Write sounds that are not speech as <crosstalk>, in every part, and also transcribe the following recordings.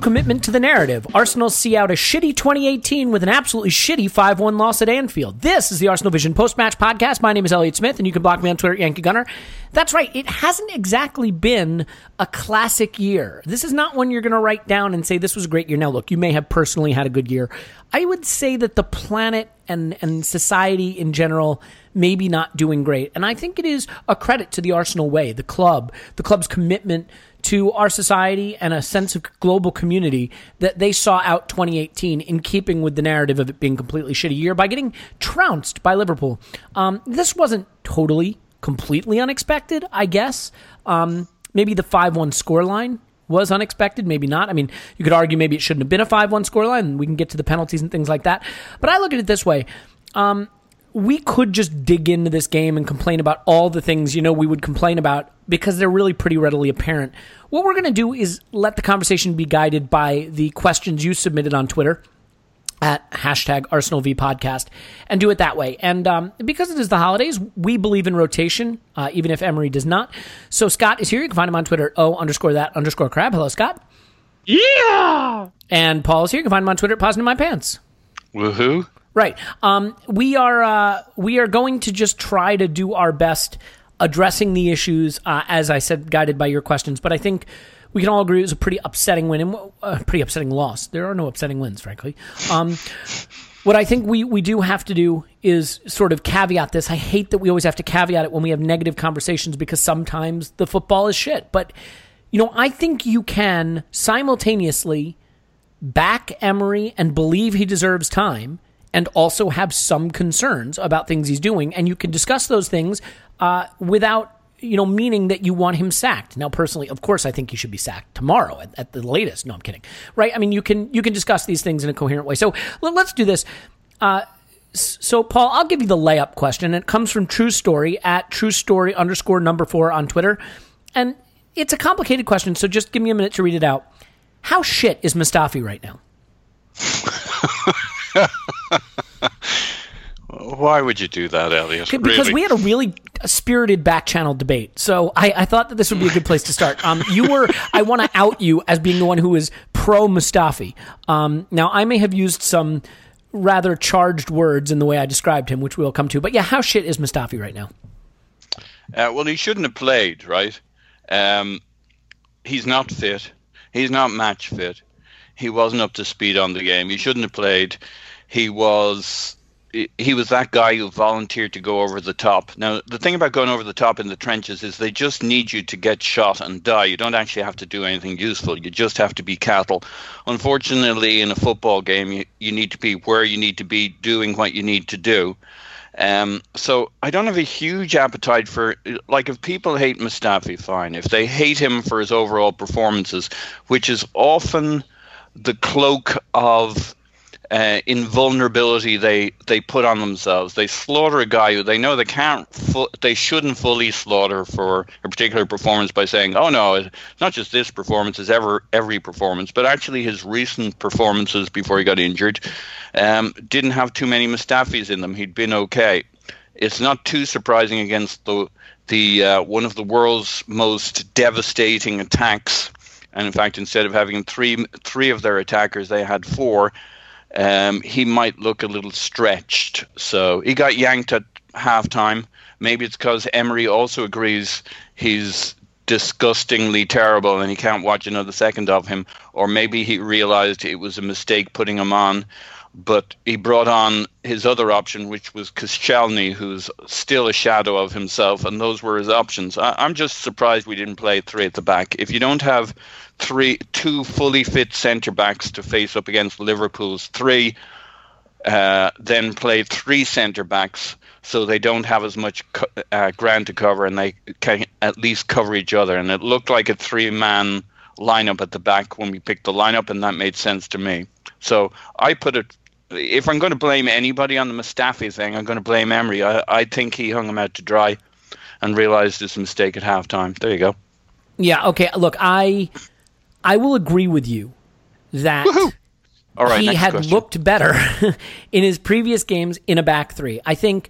Commitment to the narrative, Arsenal see out a shitty 2018 with an absolutely shitty 5 1 loss at Anfield. This is the Arsenal Vision post match podcast. My name is Elliot Smith, and you can block me on Twitter, Yankee Gunner. That's right, it hasn't exactly been a classic year. This is not one you're going to write down and say this was a great year. Now, look, you may have personally had a good year. I would say that the planet and, and society in general maybe not doing great. And I think it is a credit to the Arsenal way, the club, the club's commitment to our society and a sense of global community that they saw out 2018 in keeping with the narrative of it being completely shitty year by getting trounced by Liverpool. Um, this wasn't totally, completely unexpected, I guess. Um, maybe the 5 1 scoreline was unexpected, maybe not. I mean, you could argue maybe it shouldn't have been a 5 1 scoreline, we can get to the penalties and things like that. But I look at it this way. Um, we could just dig into this game and complain about all the things you know we would complain about because they're really pretty readily apparent. What we're going to do is let the conversation be guided by the questions you submitted on Twitter at hashtag Arsenal V podcast and do it that way. And um, because it is the holidays, we believe in rotation, uh, even if Emery does not. So Scott is here. You can find him on Twitter, O underscore that underscore crab. Hello, Scott. Yeah. And Paul is here. You can find him on Twitter, Poznan in My Pants. Woohoo. Right. Um, we are uh, we are going to just try to do our best addressing the issues, uh, as I said, guided by your questions. But I think we can all agree it was a pretty upsetting win and a uh, pretty upsetting loss. There are no upsetting wins, frankly. Um, what I think we, we do have to do is sort of caveat this. I hate that we always have to caveat it when we have negative conversations because sometimes the football is shit. But, you know, I think you can simultaneously back Emery and believe he deserves time and also have some concerns about things he's doing. And you can discuss those things uh, without you know, meaning that you want him sacked. Now, personally, of course, I think he should be sacked tomorrow at, at the latest. No, I'm kidding. Right? I mean, you can you can discuss these things in a coherent way. So let, us do this. Uh, so, Paul, I'll give you the layup question. It comes from True Story at True Story underscore number four on Twitter, and it's a complicated question. So, just give me a minute to read it out. How shit is Mustafi right now? <laughs> Why would you do that, Elliot? Because really? we had a really spirited back channel debate. So I, I, thought that this would be a good place to start. Um, you were, <laughs> I want to out you as being the one who is pro Mustafi. Um, now, I may have used some rather charged words in the way I described him, which we'll come to. But yeah, how shit is Mustafi right now? Uh, well, he shouldn't have played, right? Um, he's not fit. He's not match fit. He wasn't up to speed on the game. He shouldn't have played. He was he was that guy who volunteered to go over the top. Now, the thing about going over the top in the trenches is they just need you to get shot and die. You don't actually have to do anything useful. You just have to be cattle. Unfortunately, in a football game, you, you need to be where you need to be doing what you need to do. Um, so I don't have a huge appetite for like if people hate Mustafi, fine. If they hate him for his overall performances, which is often the cloak of uh, invulnerability they they put on themselves. They slaughter a guy who they know they can't, fu- they shouldn't fully slaughter for a particular performance by saying, "Oh no, it's not just this performance; it's ever every performance." But actually, his recent performances before he got injured um, didn't have too many Mustafis in them. He'd been okay. It's not too surprising against the the uh, one of the world's most devastating attacks. And in fact, instead of having three three of their attackers, they had four um, he might look a little stretched. So he got yanked at halftime. Maybe it's because Emery also agrees he's disgustingly terrible and he can't watch another second of him. Or maybe he realized it was a mistake putting him on. But he brought on his other option, which was Koscielny, who's still a shadow of himself, and those were his options. I, I'm just surprised we didn't play three at the back. If you don't have three, two fully fit centre backs to face up against Liverpool's three, uh, then play three centre backs so they don't have as much co- uh, ground to cover and they can at least cover each other. And it looked like a three man lineup at the back when we picked the lineup, and that made sense to me. So I put it. If I'm going to blame anybody on the Mustafi thing, I'm going to blame Emery. I, I think he hung him out to dry and realized his mistake at halftime. There you go. Yeah. Okay. Look, I I will agree with you that All right, he had question. looked better <laughs> in his previous games in a back three. I think,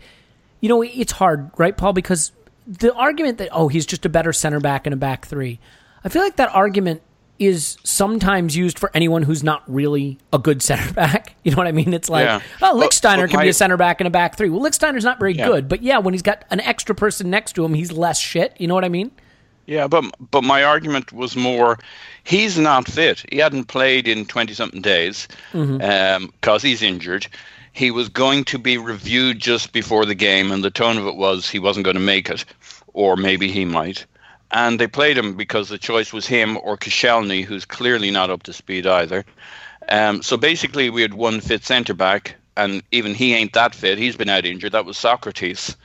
you know, it's hard, right, Paul? Because the argument that, oh, he's just a better center back in a back three, I feel like that argument is sometimes used for anyone who's not really a good <laughs> center back. <laughs> You know what I mean? It's like, Yeah. oh, But- but can be a center back in a back three. Well, Lichtsteiner's not very Yeah. good, but yeah, when he's got an extra person next to him, he's less shit. You know what I mean? Yeah, but but my argument was more, he's not fit. He hadn't played in twenty something days because he's injured. He was going to be reviewed just before the game, and the tone of it was he wasn't going to make it, or maybe he might. And they played him because the choice was him or Koscielny, who's clearly not up to speed either. Um, so basically, we had one fit centre back, and even he ain't that fit. He's been out injured. That was Socrates,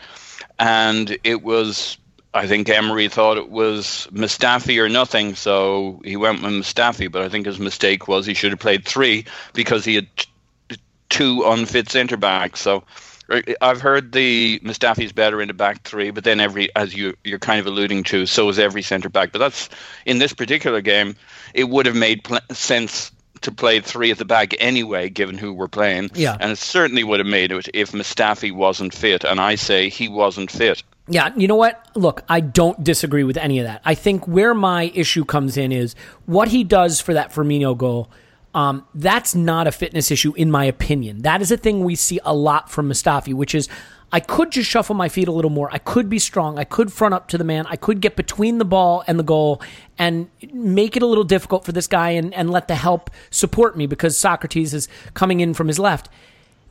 and it was. I think Emery thought it was Mustafi or nothing, so he went with Mustafi. But I think his mistake was he should have played three because he had t- two unfit centre backs. So uh, I've heard the Mustafi's better in the back three, but then every, as you you're kind of alluding to, so is every centre back. But that's in this particular game, it would have made pl- sense to play three at the back anyway, given who we're playing. Yeah. and it certainly would have made it if Mustafi wasn't fit, and I say he wasn't fit. Yeah, you know what? Look, I don't disagree with any of that. I think where my issue comes in is what he does for that Firmino goal. Um, that's not a fitness issue, in my opinion. That is a thing we see a lot from Mustafi, which is I could just shuffle my feet a little more. I could be strong. I could front up to the man. I could get between the ball and the goal and make it a little difficult for this guy and, and let the help support me because Socrates is coming in from his left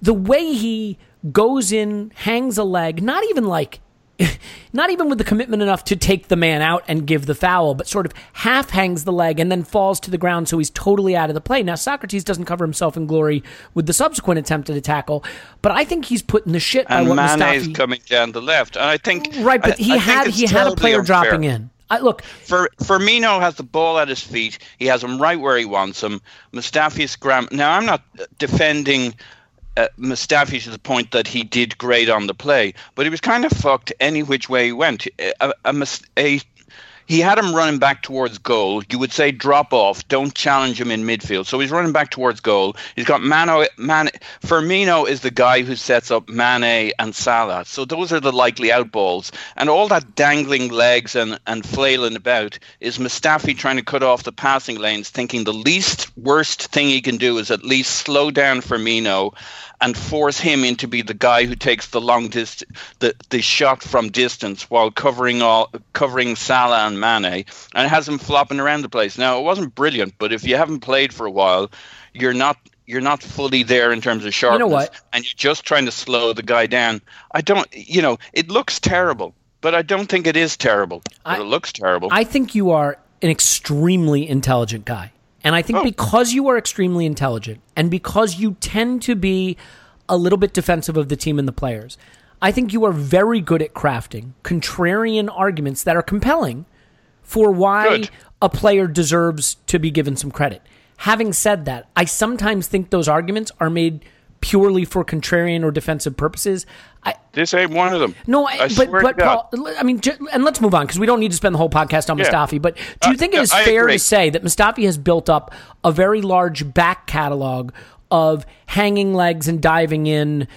the way he goes in, hangs a leg, not even like, <laughs> not even with the commitment enough to take the man out and give the foul, but sort of half hangs the leg and then falls to the ground so he's totally out of the play. Now, Socrates doesn't cover himself in glory with the subsequent attempt at a tackle, but I think he's putting the shit and what Mane's Mustafi. coming down the left. And I think right, but he I think had he had a player unfair. dropping in. I, look, For Firmino has the ball at his feet. He has him right where he wants him. Mustafi scram. Now I'm not defending uh, Mustafi to the point that he did great on the play, but he was kind of fucked any which way he went. A, a, a he had him running back towards goal. You would say drop off, don't challenge him in midfield. So he's running back towards goal. He's got Mano, Man, Firmino is the guy who sets up Mane and Salah. So those are the likely out balls. And all that dangling legs and, and flailing about is Mustafi trying to cut off the passing lanes, thinking the least worst thing he can do is at least slow down Firmino and force him into be the guy who takes the long dist- the, the shot from distance while covering all covering Salah and Mane and has him flopping around the place. Now it wasn't brilliant, but if you haven't played for a while, you're not you're not fully there in terms of sharpness, what? and you're just trying to slow the guy down. I don't, you know, it looks terrible, but I don't think it is terrible. I- it looks terrible. I think you are an extremely intelligent guy. And I think Oh. because you are extremely intelligent and because you tend to be a little bit defensive of the team and the players, I think you are very good at crafting contrarian arguments that are compelling for why Good. a player deserves to be given some credit. Having said that, I sometimes think those arguments are made purely for contrarian or defensive purposes. I, this ain't one of them. no, I but but. Paul, I mean, and let's move on because we don't need to spend the whole podcast on Yeah. Mustafi. But do you Uh, think it is no, I fair agree. to say that Mustafi has built up a very large back catalog of hanging legs and diving in,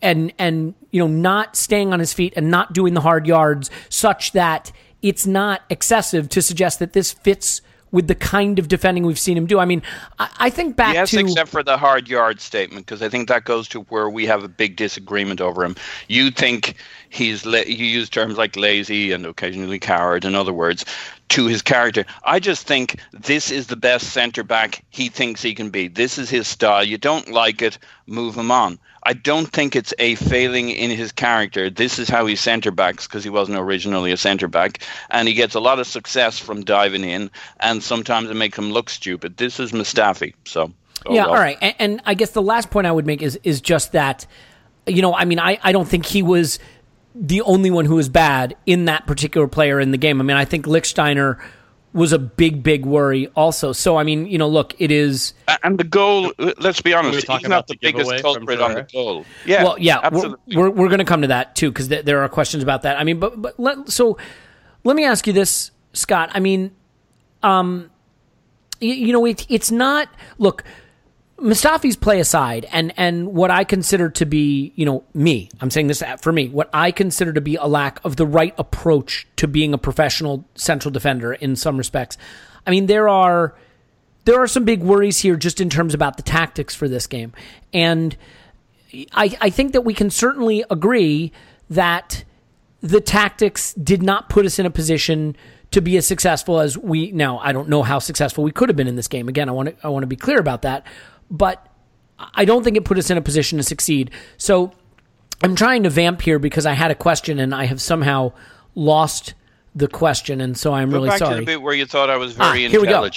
and and you know not staying on his feet and not doing the hard yards, such that it's not excessive to suggest that this fits with the kind of defending we've seen him do. I mean, I, I think back Yes, to except for the hard yard statement, because I think that goes to where we have a big disagreement over him. You think he's la- you use terms like lazy and occasionally coward, in other words, to his character. I just think this is the best centre back he thinks he can be. This is his style. You don't like it, move him on. I don't think it's a failing in his character. This is how he centre backs because he wasn't originally a centre back, and he gets a lot of success from diving in, and sometimes it makes him look stupid. This is Mustafi, so. oh yeah, well. all right. And, and I guess the last point I would make is is just that, you know, I mean, I, I don't think he was the only one who was bad in that particular player in the game. I mean, I think Lichtsteiner was a big, big worry also. So, I mean, you know, look, it is. And the goal, let's be honest, talk he's not the, the biggest culprit on the goal. Yeah, well, yeah, we're, we're, we're going to come to that too because th- there are questions about that. I mean, but but let, so let me ask you this, Scott. I mean, um, you, you know, it, it's not. Look, Mustafi's play aside, and and what I consider to be, you know, me. I'm saying this for me. What I consider to be a lack of the right approach to being a professional central defender in some respects. I mean, there are there are some big worries here just in terms about the tactics for this game, and I, I think that we can certainly agree that the tactics did not put us in a position to be as successful as we now I don't know how successful we could have been in this game. Again, I want to I want to be clear about that, but I don't think it put us in a position to succeed. So I'm trying to vamp here because I had a question and I have somehow lost the question, and so I'm Go really back sorry. to the bit where you thought I was very Ah, here we go.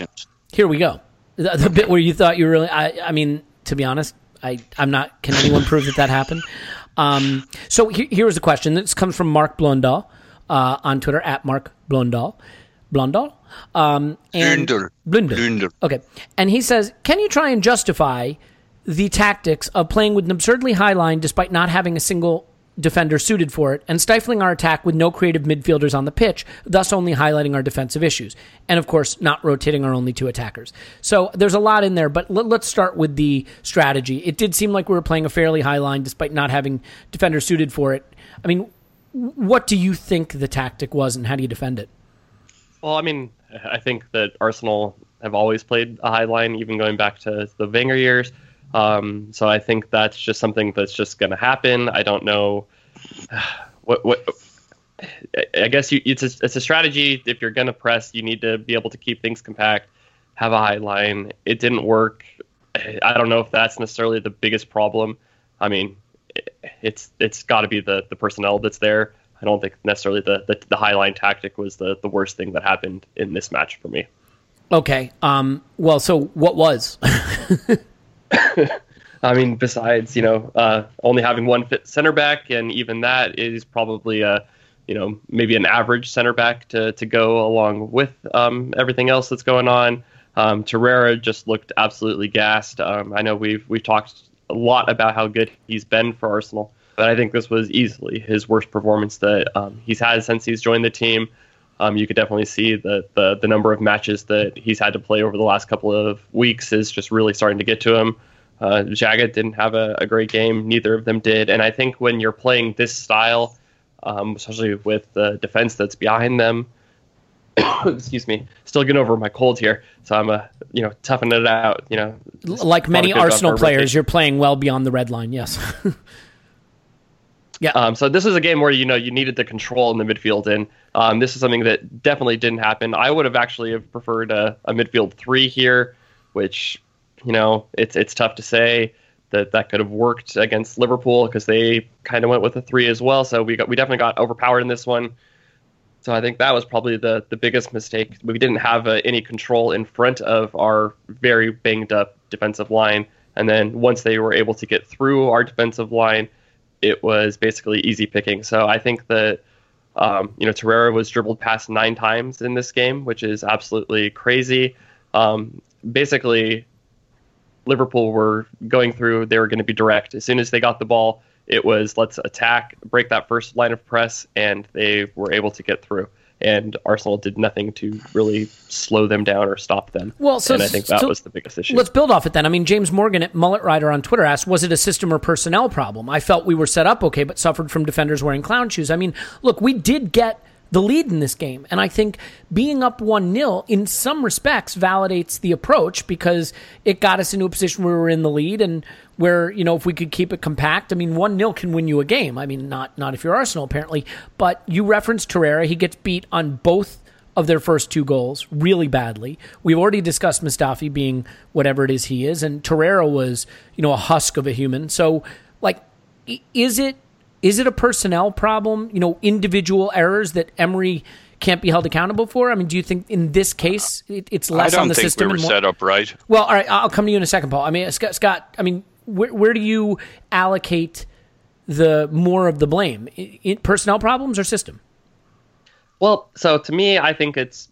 Here we go. The, the bit where you thought you were really. I, I mean, to be honest, I, I'm not. Can anyone prove that that happened? Um, so here, here is the question. This comes from Mark Blondal uh, on Twitter at Mark Blondal. Blondal. Um, and Blunder. Blunder. Blunder. Okay, and he says, can you try and justify the tactics of playing with an absurdly high line despite not having a single defender suited for it and stifling our attack with no creative midfielders on the pitch, thus only highlighting our defensive issues. And of course, not rotating our only two attackers. So there's a lot in there, but let, us start with the strategy. It did seem like we were playing a fairly high line despite not having defenders suited for it. I mean, what do you think the tactic was and how do you defend it? Well, I mean, I think that Arsenal have always played a high line, even going back to the Wenger years. Um, so I think that's just something that's just going to happen. I don't know <sighs> what what. I guess you, it's a, it's a strategy. If you're going to press, you need to be able to keep things compact, have a high line. It didn't work. I don't know if that's necessarily the biggest problem. I mean, it's it's got to be the the personnel that's there. I don't think necessarily the, the, the high line tactic was the, the worst thing that happened in this match for me. Okay. Um, well, so what was? <laughs> I mean, besides you know uh, only having one fit center back, and even that is probably a you know maybe an average center back to, to go along with um, everything else that's going on. Um, Torreira just looked absolutely gassed. Um, I know we've we've talked a lot about how good he's been for Arsenal, but I think this was easily his worst performance that um, he's had since he's joined the team. Um, you could definitely see that the the number of matches that he's had to play over the last couple of weeks is just really starting to get to him. Uh, Xhaka didn't have a, a great game. Neither of them did. And I think when you're playing this style, um, especially with the defense that's behind them, <coughs> excuse me, still getting over my cold here, so I'm uh, you know toughing it out. You know, like many Not a good Arsenal players, you're playing well beyond the red line. Yes. <laughs> yeah. Um, so this is a game where you know you needed the control in the midfield, and um, this is something that definitely didn't happen. I would have actually have preferred a, a midfield three here, which you know, it's it's tough to say that that could have worked against Liverpool because they kind of went with a three as well. So we got we definitely got overpowered in this one. So I think that was probably the the biggest mistake. We didn't have uh, any control in front of our very banged up defensive line, and then once they were able to get through our defensive line, it was basically easy picking. So I think that um, you know Torreira was dribbled past nine times in this game, which is absolutely crazy. Um, basically, Liverpool were going through; they were going to be direct as soon as they got the ball. It was let's attack, break that first line of press, and they were able to get through. And Arsenal did nothing to really slow them down or stop them. Well, so and I think that so was the biggest issue. Let's build off it then. I mean, James Morgan at Mullet Rider on Twitter asked, "Was it a system or personnel problem? I felt we were set up okay, but suffered from defenders wearing clown shoes." I mean, look, we did get the lead in this game. And I think being up 1 0 in some respects validates the approach because it got us into a position where we were in the lead and where, you know, if we could keep it compact, I mean, 1 0 can win you a game. I mean, not, not if you're Arsenal, apparently. But you referenced Torreira. He gets beat on both of their first two goals really badly. We've already discussed Mustafi being whatever it is he is, and Torreira was, you know, a husk of a human. So, like, is it is it a personnel problem? You know, individual errors that Emery can't be held accountable for? I mean, do you think in this case it, it's less I don't on the think system? we were more- set up right. well, all right, I'll come to you in a second, Paul. I mean, Scott, Scott I mean, where, where do you allocate the more of the blame? I- I- personnel problems or system? Well, so to me, I think it's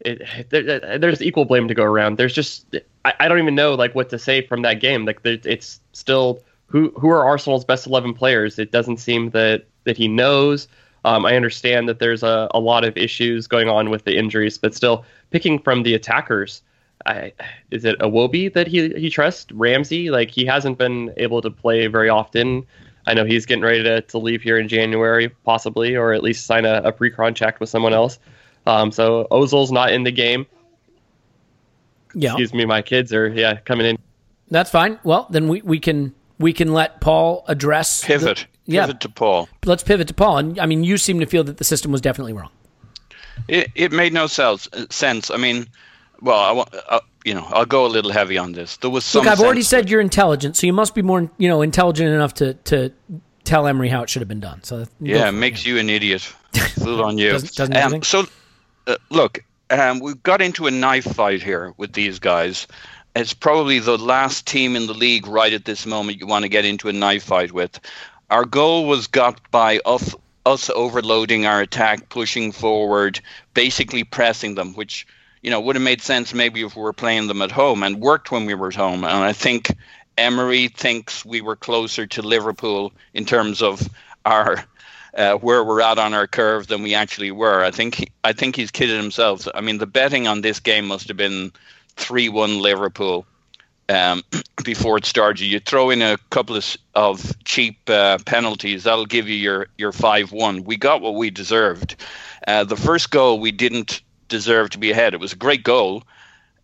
it, there, there's equal blame to go around. There's just I, I don't even know like what to say from that game. Like there, it's still who who are Arsenal's best eleven players. It doesn't seem that that he knows. Um, I understand that there's a, a lot of issues going on with the injuries, but still picking from the attackers. I, is it Iwobi that he he trusts? Ramsey, like he hasn't been able to play very often. I know he's getting ready to, to leave here in January, possibly, or at least sign a, a pre contract with someone else. Um, so Ozil's not in the game. Yeah, Excuse me, my kids are yeah coming in. that's fine. Well, then we, we can we can let Paul address the- Pivot. yeah, Pivot to Paul. let's pivot to Paul. And I mean, you seem to feel that the system was definitely wrong. It, it made no sense. Sense. I mean, well, I want. Uh, you know, I'll go a little heavy on this. There was some. Look, I've already said you're intelligent, so you must be more you know intelligent enough to to tell Emery how it should have been done. So Yeah, it. makes you an idiot. Fool on you. <laughs> Doesn't- doesn't um, so, uh, look, um, we've got into a knife fight here with these guys. It's probably the last team in the league right at this moment you want to get into a knife fight with. Our goal was got by us, us overloading our attack, pushing forward, basically pressing them, which you know would have made sense maybe if we were playing them at home and worked when we were at home. And I think Emery thinks we were closer to Liverpool in terms of our uh, where we're at on our curve than we actually were. I think he, I think he's kidded himself. I mean, the betting on this game must have been three one Liverpool um, <clears throat> before it started. You throw in a couple of, of cheap uh, penalties, that'll give you your your five one. We got what we deserved. Uh, the first goal we didn't deserve to be ahead. It was a great goal.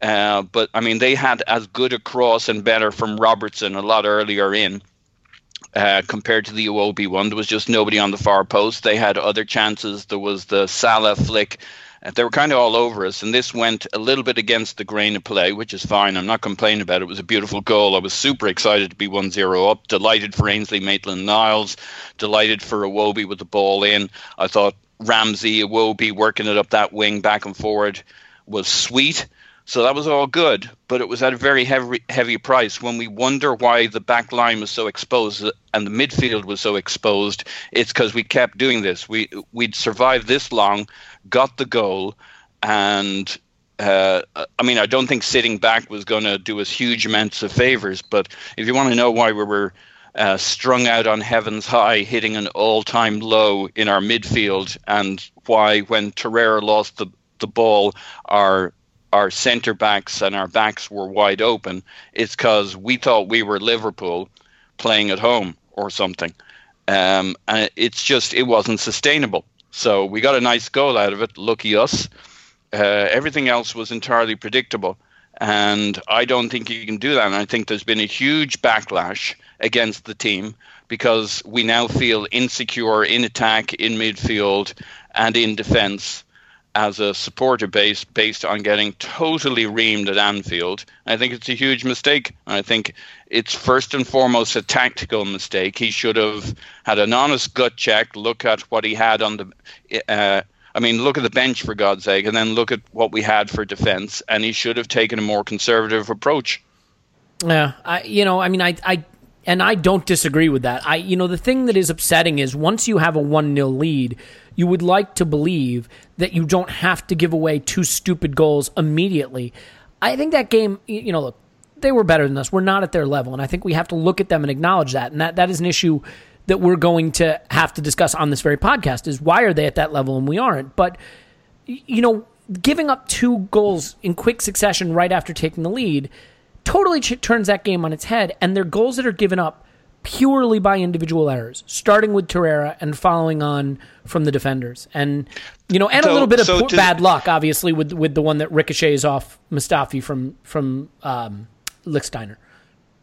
Uh, but I mean, they had as good a cross and better from Robertson a lot earlier in uh, compared to the Iwobi one. There was just nobody on the far post. They had other chances. There was the Salah flick. Uh, they were kind of all over us, and this went a little bit against the grain of play, which is fine. I'm not complaining about it. It was a beautiful goal. I was super excited to be 1 0 up, delighted for Ainsley Maitland Niles, delighted for Iwobi with the ball in. I thought Ramsey, Iwobi working it up that wing back and forward was sweet. So that was all good, but it was at a very heavy heavy price. When we wonder why the back line was so exposed and the midfield was so exposed, it's because we kept doing this. We we'd survived this long, got the goal, and uh, I mean I don't think sitting back was going to do us huge amounts of favors. But if you want to know why we were uh, strung out on heaven's high, hitting an all-time low in our midfield, and why when Torreira lost the the ball, our our centre backs and our backs were wide open, it's because we thought we were Liverpool playing at home or something. Um, and it's just, it wasn't sustainable. So we got a nice goal out of it. Lucky us. Uh, everything else was entirely predictable. And I don't think you can do that. And I think there's been a huge backlash against the team because we now feel insecure in attack, in midfield, and in defence as a supporter base based on getting totally reamed at Anfield. I think it's a huge mistake. I think it's first and foremost a tactical mistake. He should have had an honest gut check, look at what he had on the. Uh, I mean, look at the bench for God's sake, and then look at what we had for defense, and he should have taken a more conservative approach. Yeah, I, you know, I mean, I, I, and I don't disagree with that. I, you know, the thing that is upsetting is once you have a one 0 lead, you would like to believe that you don't have to give away two stupid goals immediately. I think that game, you know, look, they were better than us. We're not at their level, and I think we have to look at them and acknowledge that. And that that is an issue that we're going to have to discuss on this very podcast is why are they at that level and we aren't. But you know, giving up two goals in quick succession right after taking the lead totally ch- turns that game on its head. And they're goals that are given up purely by individual errors, starting with Torreira and following on from the defenders. And you know, and So- a little bit of so poor- bad luck, obviously, with with the one that ricochets off Mustafi from from um, Lichtsteiner.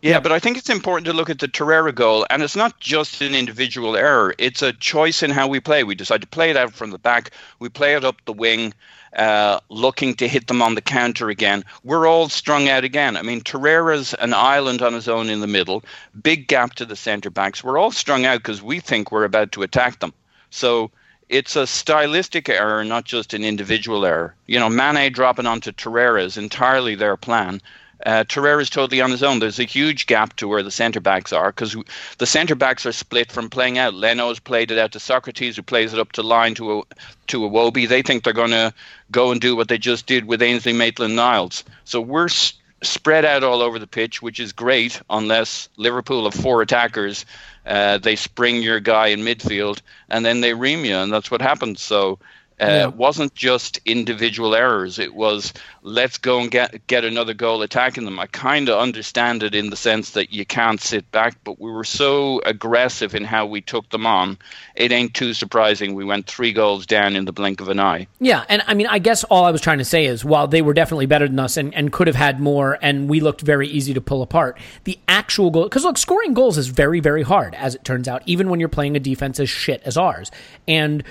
Yeah, but I think it's important to look at the Torreira goal, and it's not just an individual error. It's a choice in how we play. We decide to play it out from the back. We play it up the wing, uh, looking to hit them on the counter again. We're all strung out again. I mean, Torreira's an island on his own in the middle, big gap to the centre backs. We're all strung out because we think we're about to attack them. So it's a stylistic error, not just an individual error. You know, Mane dropping onto Torreira is entirely their plan. Uh, Torreira is totally on his own. There's a huge gap to where the centre backs are because the centre backs are split from playing out. Leno's played it out to Socrates, who plays it up to line to a to Iwobi. They think they're going to go and do what they just did with Ainsley Maitland-Niles. So we're s- spread out all over the pitch, which is great unless Liverpool have four attackers. Uh, they spring your guy in midfield and then they ream you, and that's what happens. So. Uh, Yeah. It wasn't just individual errors. It was let's go and get get another goal attacking them. I kind of understand it in the sense that you can't sit back, but we were so aggressive in how we took them on. It ain't too surprising we went three goals down in the blink of an eye. Yeah, and I mean, I guess all I was trying to say is while they were definitely better than us and, and could have had more, and we looked very easy to pull apart, the actual goal, because look, scoring goals is very, very hard, as it turns out, even when you're playing a defense as shit as ours. And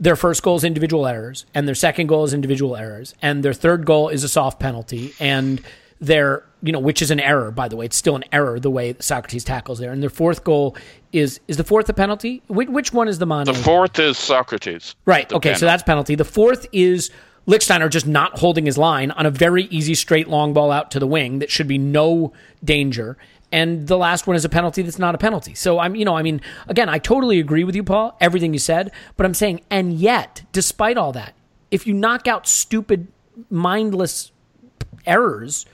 their first goal is individual errors, and their second goal is individual errors, and their third goal is a soft penalty, and their, you know, which is an error, by the way. It's still an error the way Socrates tackles there. And their fourth goal is, is the fourth a penalty? Which, which one is the Mane? The fourth is Socrates. Right. Okay. So that's penalty. The fourth is Lichtsteiner just not holding his line on a very easy straight long ball out to the wing that should be no danger. And the last one is a penalty that's not a penalty. So I'm, you know, I mean, again, I totally agree with you, Paul, everything you said, but I'm saying, and yet, despite all that, if you knock out stupid, mindless errors,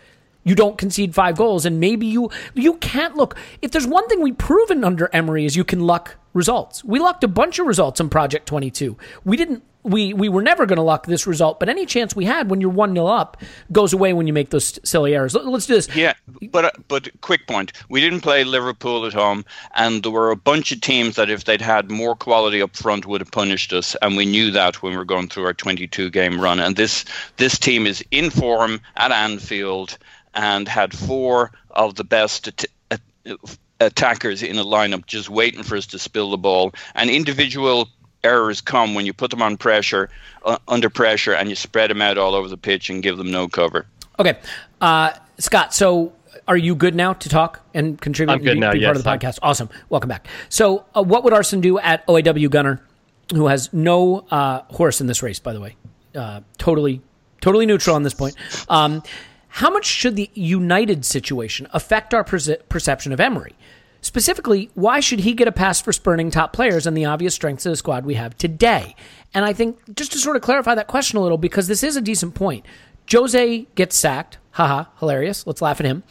you don't concede five goals, and maybe you you can't look. If there's one thing we've proven under Emery is you can luck results. We lucked a bunch of results in Project 22. We didn't. We we were never going to luck this result, but any chance we had when you're one 0 up goes away when you make those silly errors. Let- Let's do this. Yeah, but uh, but quick point: we didn't play Liverpool at home, and there were a bunch of teams that if they'd had more quality up front would have punished us, and we knew that when we were going through our 22 game run. And this this team is in form at Anfield and had four of the best. At- at- attackers in a lineup just waiting for us to spill the ball and individual errors come when you put them on pressure uh, under pressure and you spread them out all over the pitch and give them no cover Okay, uh, Scott. So. Are you good now to talk and contribute? I'm good and be, now, Be part of the I'm- podcast. Awesome. Welcome back. So, uh, what would Arsène do at OAW Gunner, who has no uh, horse in this race, by the way? Uh, totally, totally neutral on this point. Um, how much should the United situation affect our perce- perception of Emery? Specifically, why should he get a pass for spurning top players and the obvious strengths of the squad we have today? And I think just to sort of clarify that question a little, because this is a decent point. Jose gets sacked. Haha, hilarious. Let's laugh at him.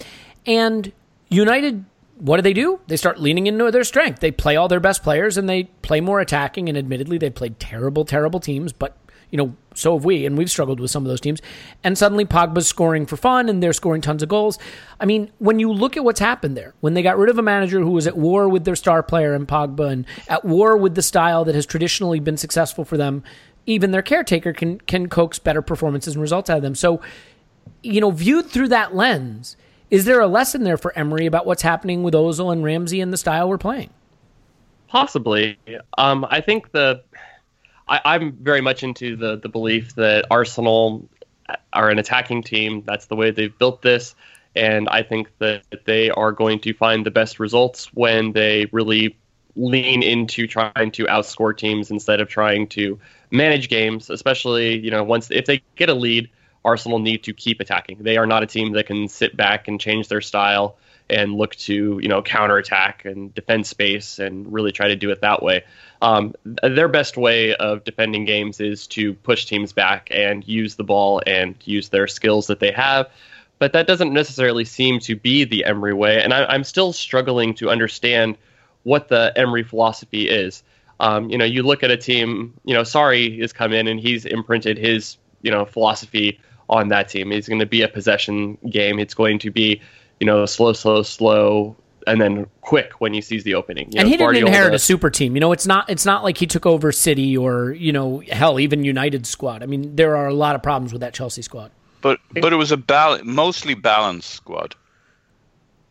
And United, what do they do? They start leaning into their strength. They play all their best players and they play more attacking. And admittedly, they played terrible, terrible teams, but you know, so have we, and we've struggled with some of those teams. And suddenly Pogba's scoring for fun and they're scoring tons of goals. I mean, when you look at what's happened there, when they got rid of a manager who was at war with their star player in Pogba and at war with the style that has traditionally been successful for them, even their caretaker can can coax better performances and results out of them. So, you know, viewed through that lens, is there a lesson there for Emery about what's happening with Ozil and Ramsey and the style we're playing? Possibly. Um, I think the. I, I'm very much into the the belief that Arsenal are an attacking team. That's the way they've built this. And I think that they are going to find the best results when they really lean into trying to outscore teams instead of trying to manage games, especially, you know, once if they get a lead, Arsenal need to keep attacking. They are not a team that can sit back and change their style and look to, you know, counterattack and defend space and really try to do it that way. Um, their best way of defending games is to push teams back and use the ball and use their skills that they have. But that doesn't necessarily seem to be the Emery way. And I, I'm still struggling to understand what the Emery philosophy is. Um, you know, you look at a team, you know, Sarri has come in and he's imprinted his, you know, philosophy on that team. It's going to be a possession game. It's going to be, you know, slow, slow, slow, and then quick when he sees the opening. You and know, he didn't Guardiola- inherit a super team. You know, it's not it's not like he took over City or you know hell even United squad. I mean, there are a lot of problems with that Chelsea squad. But but it was a bal- mostly balanced squad.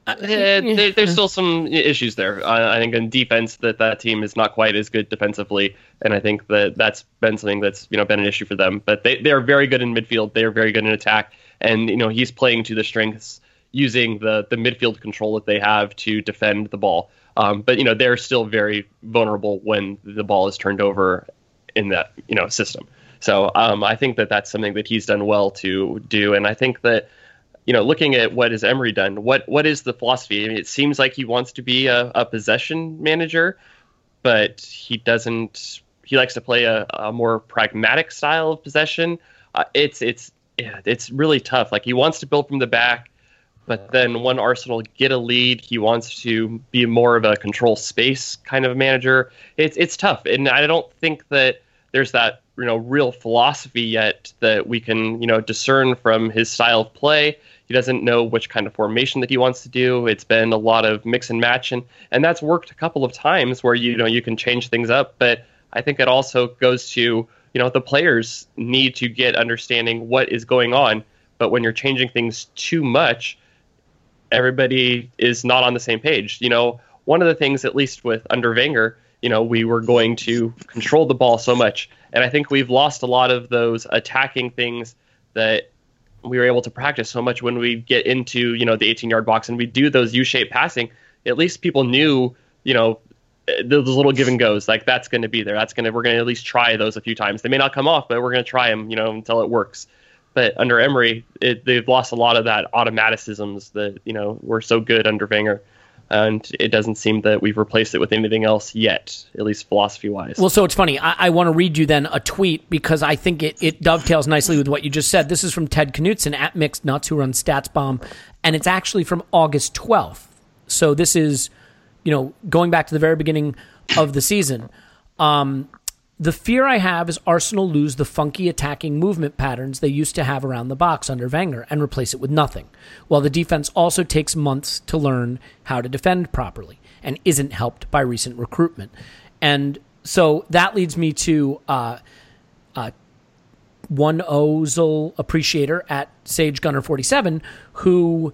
Uh, there, there's still some issues there. I, I think in defense that that team is not quite as good defensively, and I think that that's been something that's you know been an issue for them. But they they are very good in midfield. They are very good in attack, and you know he's playing to the strengths using the the midfield control that they have to defend the ball. Um, but you know they're still very vulnerable when the ball is turned over in that you know system. So um, I think that that's something that he's done well to do, and I think that you know, looking at what has Emery done, what what is the philosophy? I mean, it seems like he wants to be a, a possession manager, but he doesn't. He likes to play a, a more pragmatic style of possession. Uh, it's it's yeah, it's really tough. Like he wants to build from the back, but then when Arsenal get a lead, he wants to be more of a control space kind of manager. It's it's tough, and I don't think that there's that you know real philosophy yet that we can you know discern from his style of play. He doesn't know which kind of formation that he wants to do. It's been a lot of mix and match, and and that's worked a couple of times where you know you can change things up. But I think it also goes to you know the players need to get understanding what is going on. But when you're changing things too much, everybody is not on the same page. You know, one of the things, at least with under Wenger, you know, we were going to control the ball so much, and I think we've lost a lot of those attacking things that we were able to practice so much when we get into you know the 18 yard box and we do those U-shaped passing. At least people knew, you know, those little give and goes like that's going to be there. That's going to we're going to at least try those a few times. They may not come off, but we're going to try them, you know, until it works. But under Emery, it, they've lost a lot of that automaticisms that you know were so good under Wenger, and it doesn't seem that we've replaced it with anything else yet, at least philosophy wise. Well, so it's funny. I, I want to read you then a tweet because I think it, it dovetails nicely with what you just said. This is from Ted Knutson at Mixed Knuts, who runs StatsBomb, and it's actually from August 12th. So this is, you know, going back to the very beginning of the season. Um, the fear I have is Arsenal lose the funky attacking movement patterns they used to have around the box under Wenger and replace it with nothing, while the defense also takes months to learn how to defend properly and isn't helped by recent recruitment. And so that leads me to uh, uh, one Ozil appreciator at Sage Gunner 47 who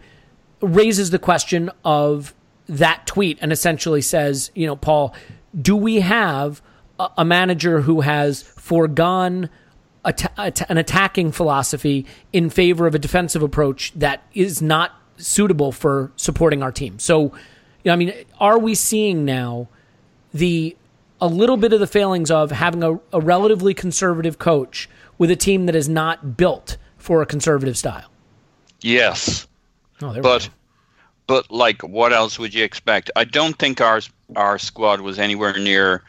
raises the question of that tweet and essentially says, you know, Paul, do we have a, a manager who has foregone an attacking philosophy in favor of a defensive approach that is not suitable for supporting our team? So, you know, I mean, are we seeing now the a little bit of the failings of having a, a relatively conservative coach with a team that is not built for a conservative style? Yes, Oh, but but like, what else would you expect? I don't think our our squad was anywhere near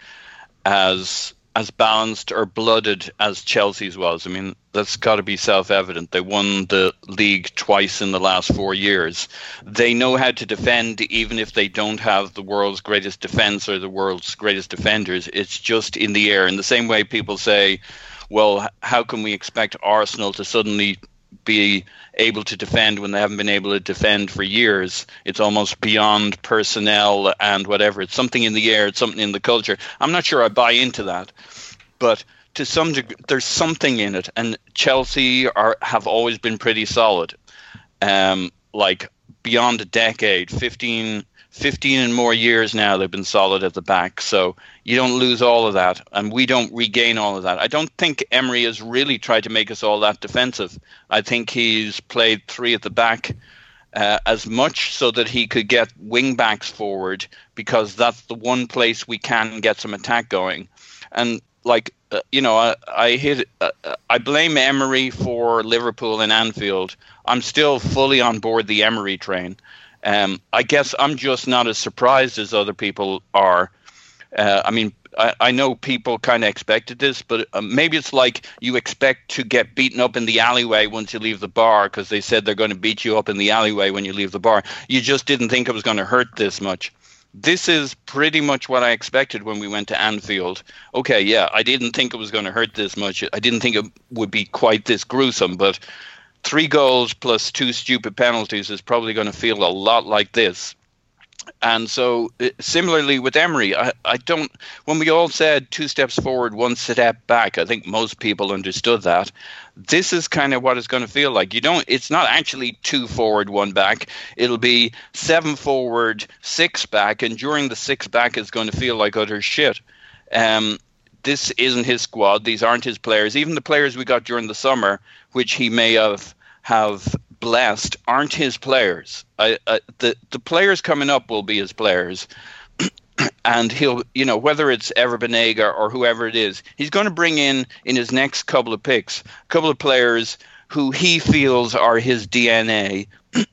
as as balanced or blooded as Chelsea's was. I mean, that's got to be self-evident. They won the league twice in the last four years. They know how to defend, even if they don't have the world's greatest defense or the world's greatest defenders. It's just in the air. In the same way, people say, "Well, how can we expect Arsenal to suddenly?" Be able to defend when they haven't been able to defend for years. It's almost beyond personnel and whatever. It's something in the air, it's something in the culture. I'm not sure I buy into that, but to some degree, there's something in it. And Chelsea are have always been pretty solid. Um, like beyond a decade, 15, 15 and more years now they've been solid at the back. So you don't lose all of that, and we don't regain all of that. I don't think Emery has really tried to make us all that defensive. I think he's played three at the back. Uh, as much so that he could get wing backs forward because that's the one place we can get some attack going. And like uh, you know, I, I hit uh, I blame Emery for Liverpool and Anfield. I'm still fully on board the Emery train. Um, I guess I'm just not as surprised as other people are. Uh, I mean, I, I know people kind of expected this, but uh, maybe it's like you expect to get beaten up in the alleyway once you leave the bar because they said they're going to beat you up in the alleyway when you leave the bar. You just didn't think it was going to hurt this much. This is pretty much what I expected when we went to Anfield. Okay, yeah, I didn't think it was going to hurt this much. I didn't think it would be quite this gruesome, but three goals plus two stupid penalties is probably going to feel a lot like this. And so, uh, similarly with Emery, I, I don't. When we all said two steps forward, one step back, I think most people understood that. This is kind of what it's going to feel like. You don't. It's not actually two forward, one back. It'll be seven forward, six back, and during the six back, it's going to feel like utter shit. Um, this isn't his squad. These aren't his players. Even the players we got during the summer, which he may have have blessed aren't his players. I, I, the the players coming up will be his players, <clears throat> and he'll you know whether it's Ever Banega or whoever it is, he's going to bring in in his next couple of picks a couple of players who he feels are his DNA. <clears throat>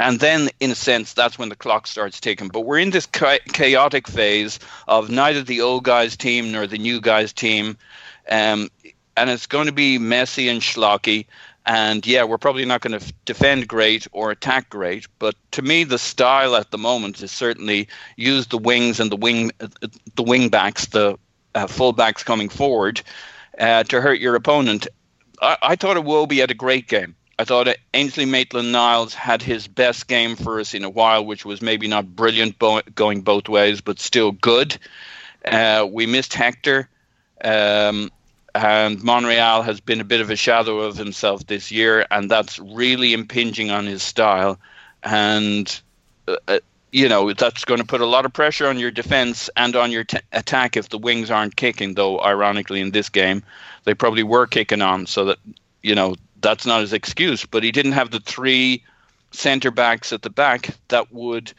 and then, in a sense, that's when the clock starts ticking. But we're in this chaotic phase of neither the old guys' team nor the new guys' team, um, and it's going to be messy and schlocky. And yeah, we're probably not going to defend great or attack great, but to me, the style at the moment is certainly use the wings and the wing, the wing backs, the uh, full backs coming forward uh, to hurt your opponent. I, I thought Iwobi had a great game. I thought Ainsley Maitland-Niles had his best game for us in a while, which was maybe not brilliant bo- going both ways, but still good. Uh, we missed Hector. Um, and Monreal has been a bit of a shadow of himself this year, and that's really impinging on his style. And uh, uh you know that's going to put a lot of pressure on your defense and on your t- attack if the wings aren't kicking. Though, ironically, in this game, they probably were kicking on, so that you know that's not his excuse. But he didn't have the three centre backs at the back that would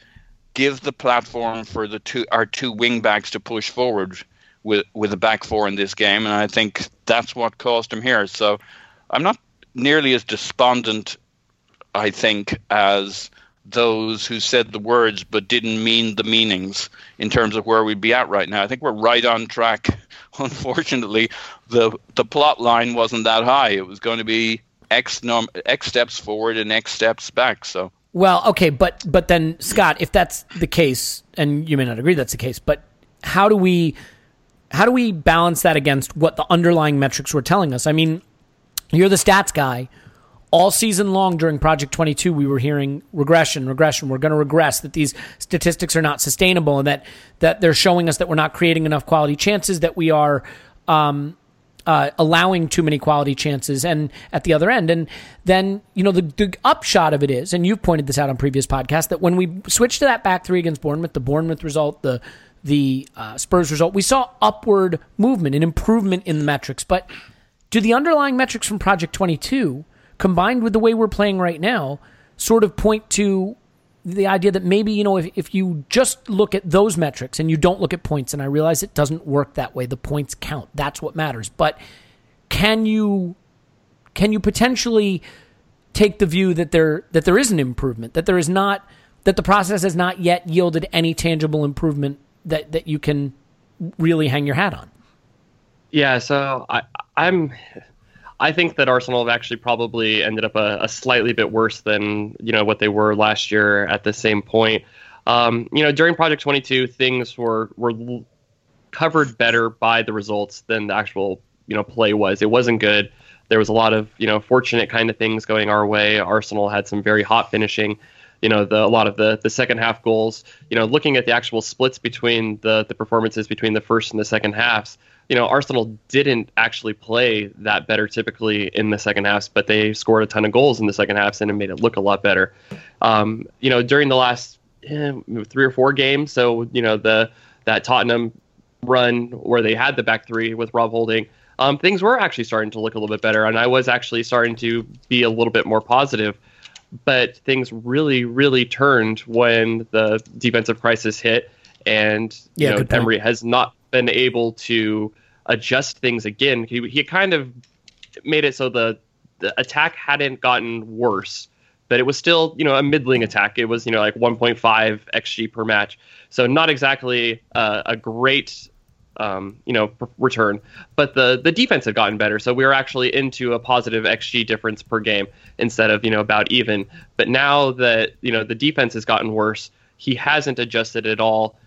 give the platform for the two our two wing backs to push forward with with a back four in this game, and I think that's what caused him here. So I'm not nearly as despondent, I think, as those who said the words but didn't mean the meanings in terms of where we'd be at right now. I think we're right on track. <laughs> Unfortunately, the the plot line wasn't that high. It was going to be x num x steps forward and x steps back. So well, okay, but but then Scott, if that's the case, and you may not agree that's the case, but how do we how do we balance that against what the underlying metrics were telling us? I mean, you're the stats guy. All season long during Project 22, we were hearing regression, regression. We're going to regress. That these statistics are not sustainable, and that that they're showing us that we're not creating enough quality chances. That we are um, uh, allowing too many quality chances and at the other end. And then, you know, the, the, upshot of it is, and you've pointed this out on previous podcasts, that when we switch to that back three against Bournemouth, the Bournemouth result, the the uh, Spurs result, we saw upward movement and improvement in the metrics. But do the underlying metrics from Project 22, combined with the way we're playing right now, sort of point to the idea that maybe, you know, if, if you just look at those metrics and you don't look at points, and I realize it doesn't work that way, the points count. That's what matters. But can you can you potentially take the view that there that there is an improvement, that there is not that the process has not yet yielded any tangible improvement that that you can really hang your hat on. Yeah, so I, I'm. I think that Arsenal have actually probably ended up a, a, slightly bit worse than you know what they were last year at the same point. Um, you know, during Project 22, things were were covered better by the results than the actual you know play was. It wasn't good. There was a lot of you know fortunate kind of things going our way. Arsenal had some very hot finishing you know the, a lot of the the second half goals. You know, looking at the actual splits between the the performances between the first and the second halves. You know, Arsenal didn't actually play that better typically in the second halves, but they scored a ton of goals in the second halves and it made it look a lot better. Um, you know, during the last eh, three or four games. So you know the that Tottenham run where they had the back three with Rob Holding, um, things were actually starting to look a little bit better, and I was actually starting to be a little bit more positive. But things really, really turned when the defensive crisis hit, and Yeah, you know. Emery has not been able to adjust things again. He he kind of made it so the the attack hadn't gotten worse, but it was still you know a middling attack. It was you know like 1.5 xg per match, so not exactly uh, a great um, you know p- return. But the the defense had gotten better, so we were actually into a positive xg difference per game instead of you know about even. But now that you know the defense has gotten worse, he hasn't adjusted at all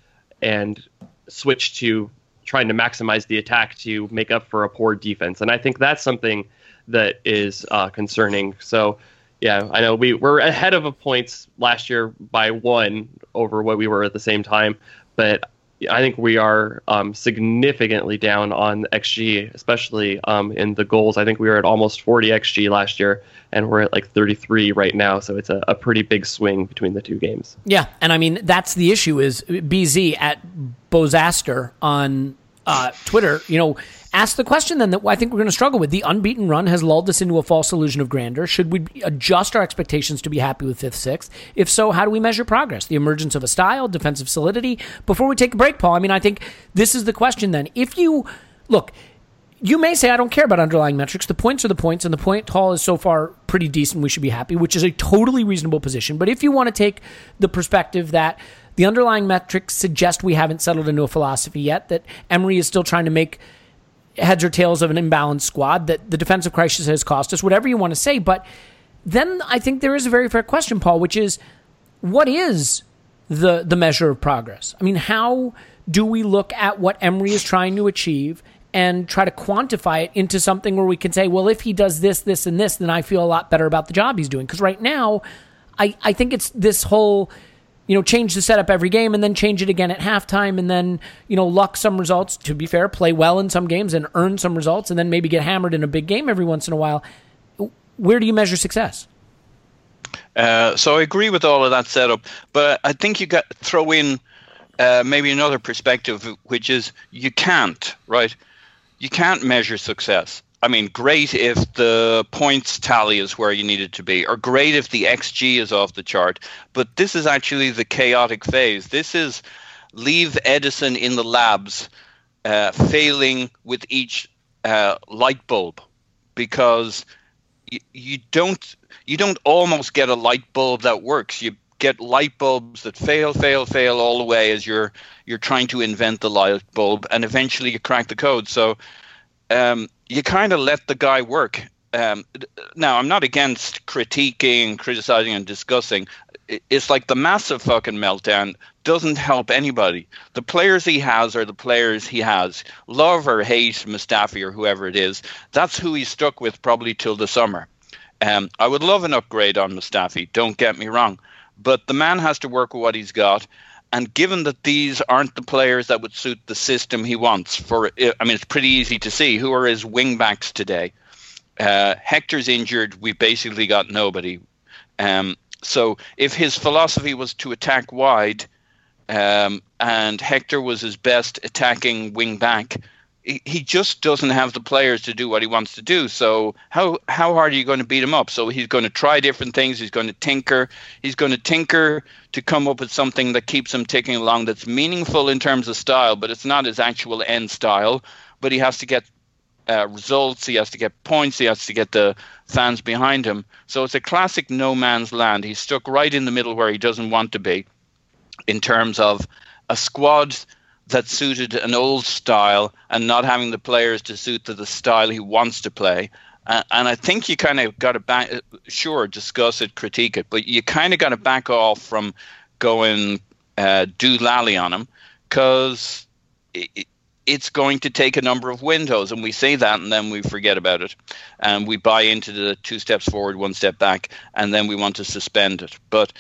and switched to trying to maximize the attack to make up for a poor defense. And I think that's something that is uh, concerning. So, yeah, I know we were ahead of a points last year by one over what we were at the same time, but I think we are um, significantly down on XG, especially um, in the goals. I think we were at almost 40 XG last year, and we're at like 33 right now. So it's a, a pretty big swing between the two games. Yeah, and I mean that's the issue is BZ at Bozaster on uh, Twitter. You know, ask the question then that I think we're going to struggle with. The unbeaten run has lulled us into a false illusion of grandeur. Should we adjust our expectations to be happy with fifth, sixth? If so, how do we measure progress? The emergence of a style, defensive solidity. Before we take a break, Paul, I mean, I think this is the question. Then, if you look. You may say I don't care about underlying metrics. The points are the points, and the point haul is so far pretty decent. We should be happy, which is a totally reasonable position. But if you want to take the perspective that the underlying metrics suggest we haven't settled into a philosophy yet, that Emery is still trying to make heads or tails of an imbalanced squad, that the defensive crisis has cost us, whatever you want to say. But then I think there is a very fair question, Paul, which is what is the the measure of progress? I mean, how do we look at what Emery is trying to achieve and try to quantify it into something where we can say, well, if he does this, this, and this, then I feel a lot better about the job he's doing. Because right now, I, I think it's this whole, you know, change the setup every game and then change it again at halftime and then, you know, luck some results, to be fair, play well in some games and earn some results and then maybe get hammered in a big game every once in a while. Where do you measure success? Uh, so I agree with all of that setup, but I think you got throw in uh, maybe another perspective, which is you can't, right? You can't measure success. I mean, great if the points tally is where you need it to be, or great if the XG is off the chart. But this is actually the chaotic phase. This is leave Edison in the labs, uh, failing with each uh, light bulb, because you, you don't you don't almost get a light bulb that works. You get light bulbs that fail, fail, fail all the way as you're you're trying to invent the light bulb, and eventually you crack the code. So um, you kind of let the guy work. Um, now, I'm not against critiquing, criticizing, and discussing. It's like the massive fucking meltdown doesn't help anybody. The players he has are the players he has. Love or hate Mustafi or whoever it is, that's who he's stuck with probably till the summer. Um, I would love an upgrade on Mustafi, don't get me wrong. But the man has to work with what he's got. And given that these aren't the players that would suit the system he wants, for I mean, it's pretty easy to see who are his wingbacks today. Uh, Hector's injured. We've basically got nobody. Um, so if his philosophy was to attack wide, um, and Hector was his best attacking wing back, he, just doesn't have the players to do what he wants to do. So how how hard are you going to beat him up? So he's going to try different things. He's going to tinker. He's going to tinker to come up with something that keeps him ticking along. That's meaningful in terms of style, but it's not his actual end style. But he has to get uh, results. He has to get points. He has to get the fans behind him. So it's a classic no man's land. He's stuck right in the middle where he doesn't want to be, in terms of a squad that suited an old style and not having the players to suit to the style he wants to play. Uh, and I think you kind of got to back, sure, discuss it, critique it, but you kind of got to back off from going uh, do lally on him because it, it's going to take a number of windows, and we say that, and then we forget about it, and we buy into the two steps forward, one step back, and then we want to suspend it. But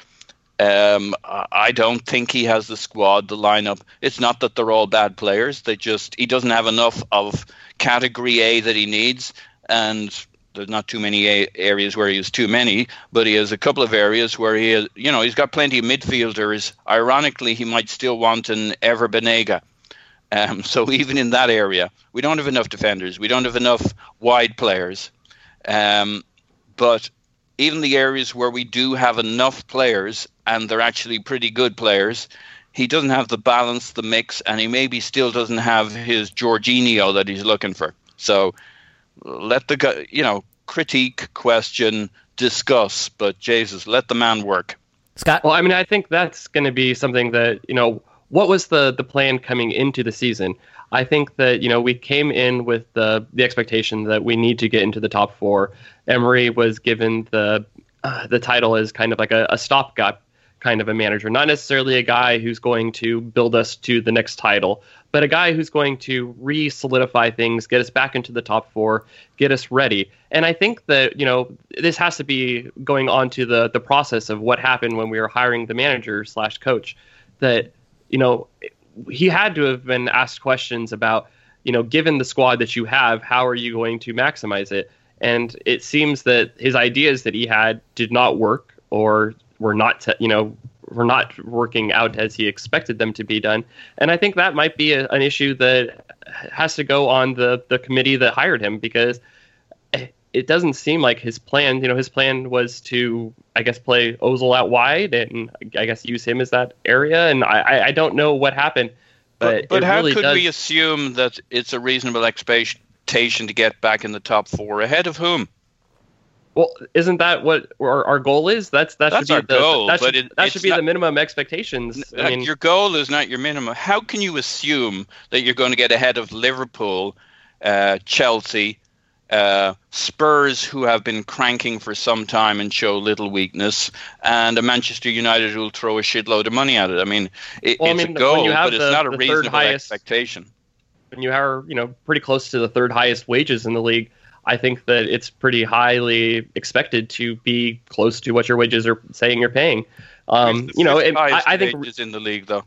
um, I don't think he has the squad, the lineup. It's not that they're all bad players. They just he doesn't have enough of category A that he needs, and there's not too many a- areas where he has too many, but he has a couple of areas where he has, you know, he's got plenty of midfielders. Ironically, he might still want an Ever Banega. Um, <laughs> so even in that area, we don't have enough defenders. We don't have enough wide players. Um, but even the areas where we do have enough players and they're actually pretty good players, he doesn't have the balance, the mix, and he maybe still doesn't have his Jorginho that he's looking for. So let the guy, you know, critique, question, discuss, but Jesus, let the man work. Scott? Well, I mean, I think that's going to be something that, you know, what was the, the plan coming into the season? I think that, you know, we came in with the, the expectation that we need to get into the top four. Emery was given the, uh, the title as kind of like a, a stopgap kind of a manager, not necessarily a guy who's going to build us to the next title, but a guy who's going to re solidify things, get us back into the top four, get us ready. And I think that, you know, this has to be going on to the, the process of what happened when we were hiring the manager slash coach. That, you know, he had to have been asked questions about, you know, given the squad that you have, how are you going to maximize it? And it seems that his ideas that he had did not work or were not, te- you know, were not working out as he expected them to be done. And I think that might be a, an issue that has to go on the the committee that hired him because it doesn't seem like his plan. You know, his plan was to, I guess, play Ozil out wide and I guess use him as that area. And I, I don't know what happened, but But, but how really could does, we assume that it's a reasonable expectation to get back in the top four? Ahead of whom? Well, isn't that what our, our goal is? That's that That's should our be the goal, that but should, it- that should be not- the minimum expectations. I Uh, mean, your goal is not your minimum. How can you assume that you're going to get ahead of Liverpool, uh, Chelsea, uh, Spurs, who have been cranking for some time and show little weakness, and a Manchester United who will throw a shitload of money at it? I mean, it, Well, I it's mean, a goal, but it's the- not a reasonable highest- expectation. when you are you know pretty close to the third highest wages in the league, I think that it's pretty highly expected to be close to what your wages are saying you're paying. Um, you know, I, I think wages in the league, though.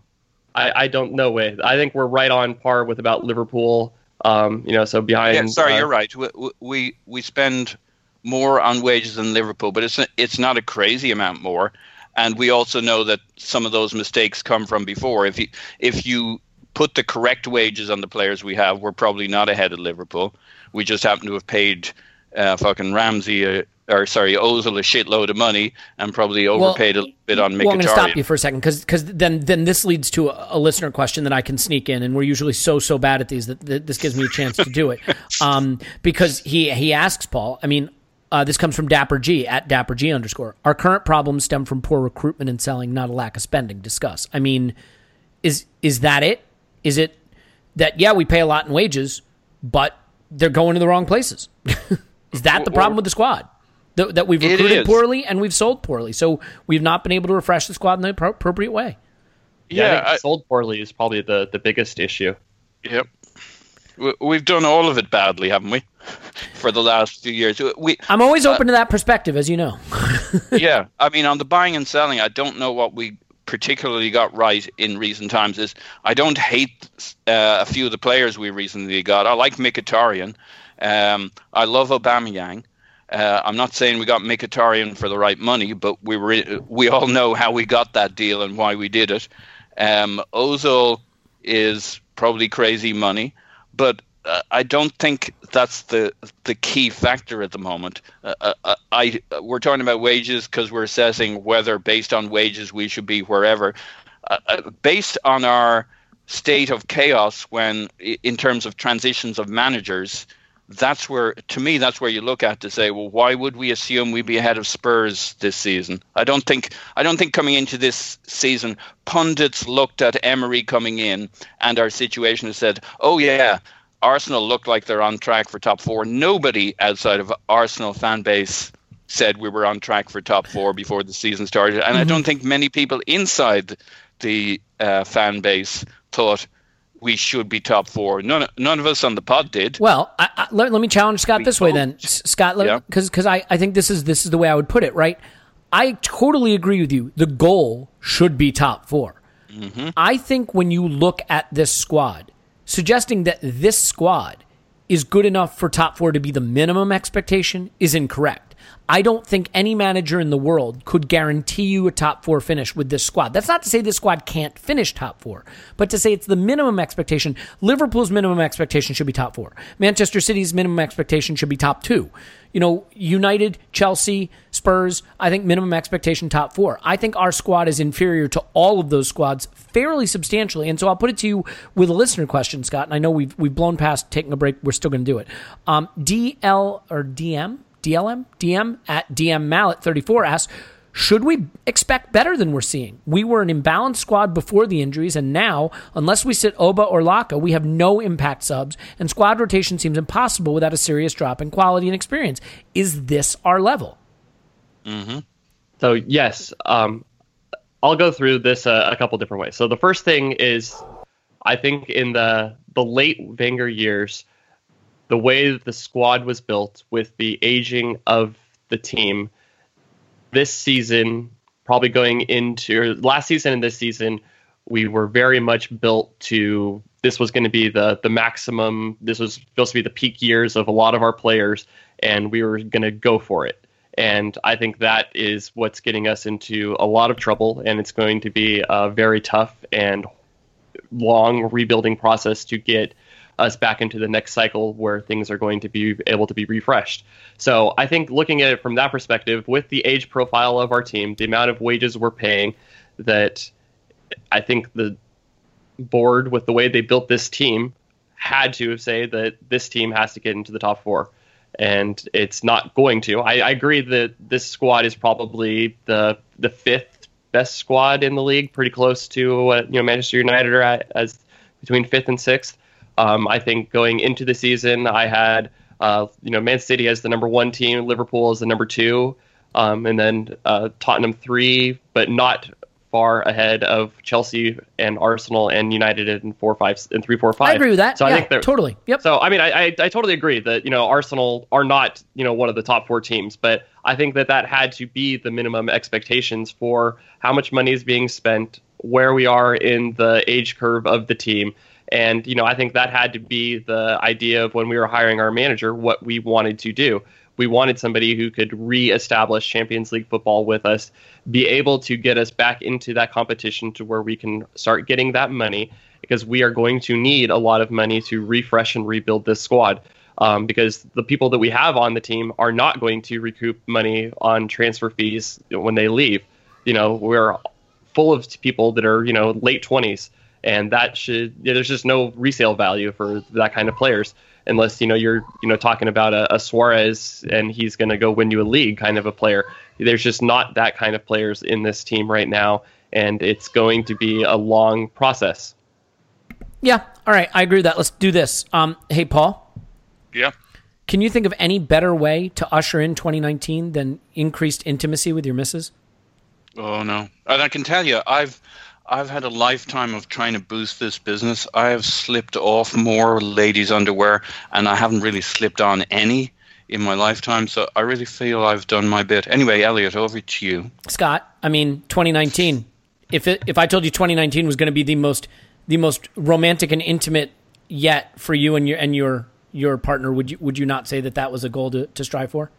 I, I don't know way. I think we're right on par with about Liverpool. Um, you know, so behind. Yeah, sorry, uh, you're right. We, we we spend more on wages than Liverpool, but it's it's not a crazy amount more. And we also know that some of those mistakes come from before. If you if you put the correct wages on the players we have, we're probably not ahead of Liverpool. We just happen to have paid uh, fucking Ramsey uh, or sorry Ozil a shitload of money and probably overpaid a little bit on Well, I'm going to stop you for a second because then then this leads to a, a listener question that I can sneak in, and we're usually so so bad at these that, that this gives me a chance to do it. <laughs> Um, because he he asks Paul. I mean, uh, this comes from Dapper G at Dapper G underscore. Our current problems stem from poor recruitment and selling, not a lack of spending. Discuss. I mean, is is that it? Is it that yeah we pay a lot in wages, but they're going to the wrong places? <laughs> is that the problem with the squad? That, that we've recruited poorly and we've sold poorly, so we've not been able to refresh the squad in the appro- appropriate way. Yeah, I Yeah, think I- sold poorly is probably the the biggest issue. Yep. We- We've done all of it badly, haven't we? <laughs> For the last few years, we I'm always open to that perspective, as you know. <laughs> yeah, I mean, on the buying and selling, I don't know what we particularly got right in recent times. Is I don't hate uh, a few of the players we recently got. I like Mkhitaryan. Um, I love Aubameyang. Uh, I'm not saying we got Mkhitaryan for the right money, but we were we all know how we got that deal and why we did it. Um, Ozil is probably crazy money, but uh, I don't think that's the the key factor at the moment. Uh, uh, uh, I we're talking about wages because we're assessing whether based on wages we should be wherever. Uh, based on our state of chaos when in terms of transitions of managers that's where to me that's where you look at to say well why would we assume we'd be ahead of Spurs this season? I don't think I don't think coming into this season pundits looked at Emery coming in and our situation and said oh yeah Arsenal looked like they're on track for top 4 nobody outside of Arsenal fan base said we were on track for top 4 before the season started. And I don't think many people inside the uh, fan base thought we should be top four. None, none of us on the pod did. Well, I, I, let, let me challenge Scott We this way then, S- Scott, Yeah. because because I, I think this is this is the way I would put it. Right, I totally agree with you. The goal should be top 4 Mm-hmm. I think when you look at this squad, suggesting that this squad is good enough for top four to be the minimum expectation is incorrect. I don't think any manager in the world could guarantee you a top four finish with this squad. That's not to say this squad can't finish top four, but to say it's the minimum expectation. Liverpool's minimum expectation should be top four. Manchester City's minimum expectation should be top two. You know, United, Chelsea, Spurs, I think minimum expectation top four. I think our squad is inferior to all of those squads fairly substantially. And so I'll put it to you with a listener question, Scott. And I know we've, we've blown past taking a break. We're still going to do it. Um, DL or DM? DLM? DM at DM Mallet 34 asks, should we expect better than we're seeing? We were an imbalanced squad before the injuries, and now, unless we sit Auba or Laca, we have no impact subs, and squad rotation seems impossible without a serious drop in quality and experience. Is this our level? Mm-hmm. So, yes, um, I'll go through this uh, a couple different ways. So, the first thing is, I think in the the late Wenger years, the way that the squad was built with the aging of the team this season probably going into last season and this season we were very much built to this was going to be the the maximum this was supposed to be the peak years of a lot of our players and we were going to go for it. And i think that is what's getting us into a lot of trouble and it's going to be a very tough and long rebuilding process to get us back into the next cycle where things are going to be able to be refreshed. So I think looking at it from that perspective, with the age profile of our team, the amount of wages we're paying, that I think the board, with the way they built this team, had to say that this team has to get into the top four. And it's not going to. I, I agree that this squad is probably the the fifth best squad in the league, pretty close to what you know Manchester United are at as between fifth and sixth. Um, I think going into the season, I had uh, you know Man City as the number one team, Liverpool as the number two, um, and then uh, Tottenham three, but not far ahead of Chelsea and Arsenal and United in four, five, and three, four, five. I agree with that. So yeah, I think they're totally. Yep. So I mean, I, I I totally agree that you know Arsenal are not you know one of the top four teams, but I think that that had to be the minimum expectations for how much money is being spent, where we are in the age curve of the team, and, you know, I think that had to be the idea of when we were hiring our manager, what we wanted to do. We wanted somebody who could reestablish Champions League football with us, be able to get us back into that competition to where we can start getting that money because we are going to need a lot of money to refresh and rebuild this squad. Um, because the people that we have on the team are not going to recoup money on transfer fees when they leave. You know, we're full of people that are, you know, late 20s and that should yeah, there's just no resale value for that kind of players unless you know you're you know talking about a, a Suarez and he's going to go win you a league kind of a player. There's just not that kind of players in this team right now, and it's going to be a long process. Yeah. All right. I agree with that. Let's do this. Um, hey, Paul. Yeah. Can you think of any better way to usher in 2019 than increased intimacy with your missus? Oh no, and I can tell you, I've I've had a lifetime of trying to boost this business. I have slipped off more ladies' underwear, and I haven't really slipped on any in my lifetime. So I really feel I've done my bit. Anyway, Elliot, over to you. Scott, I mean, 2019. If it, if I told you 2019 was going to be the most the most romantic and intimate yet for you and your and your your partner, would you would you not say that that was a goal to, to strive for?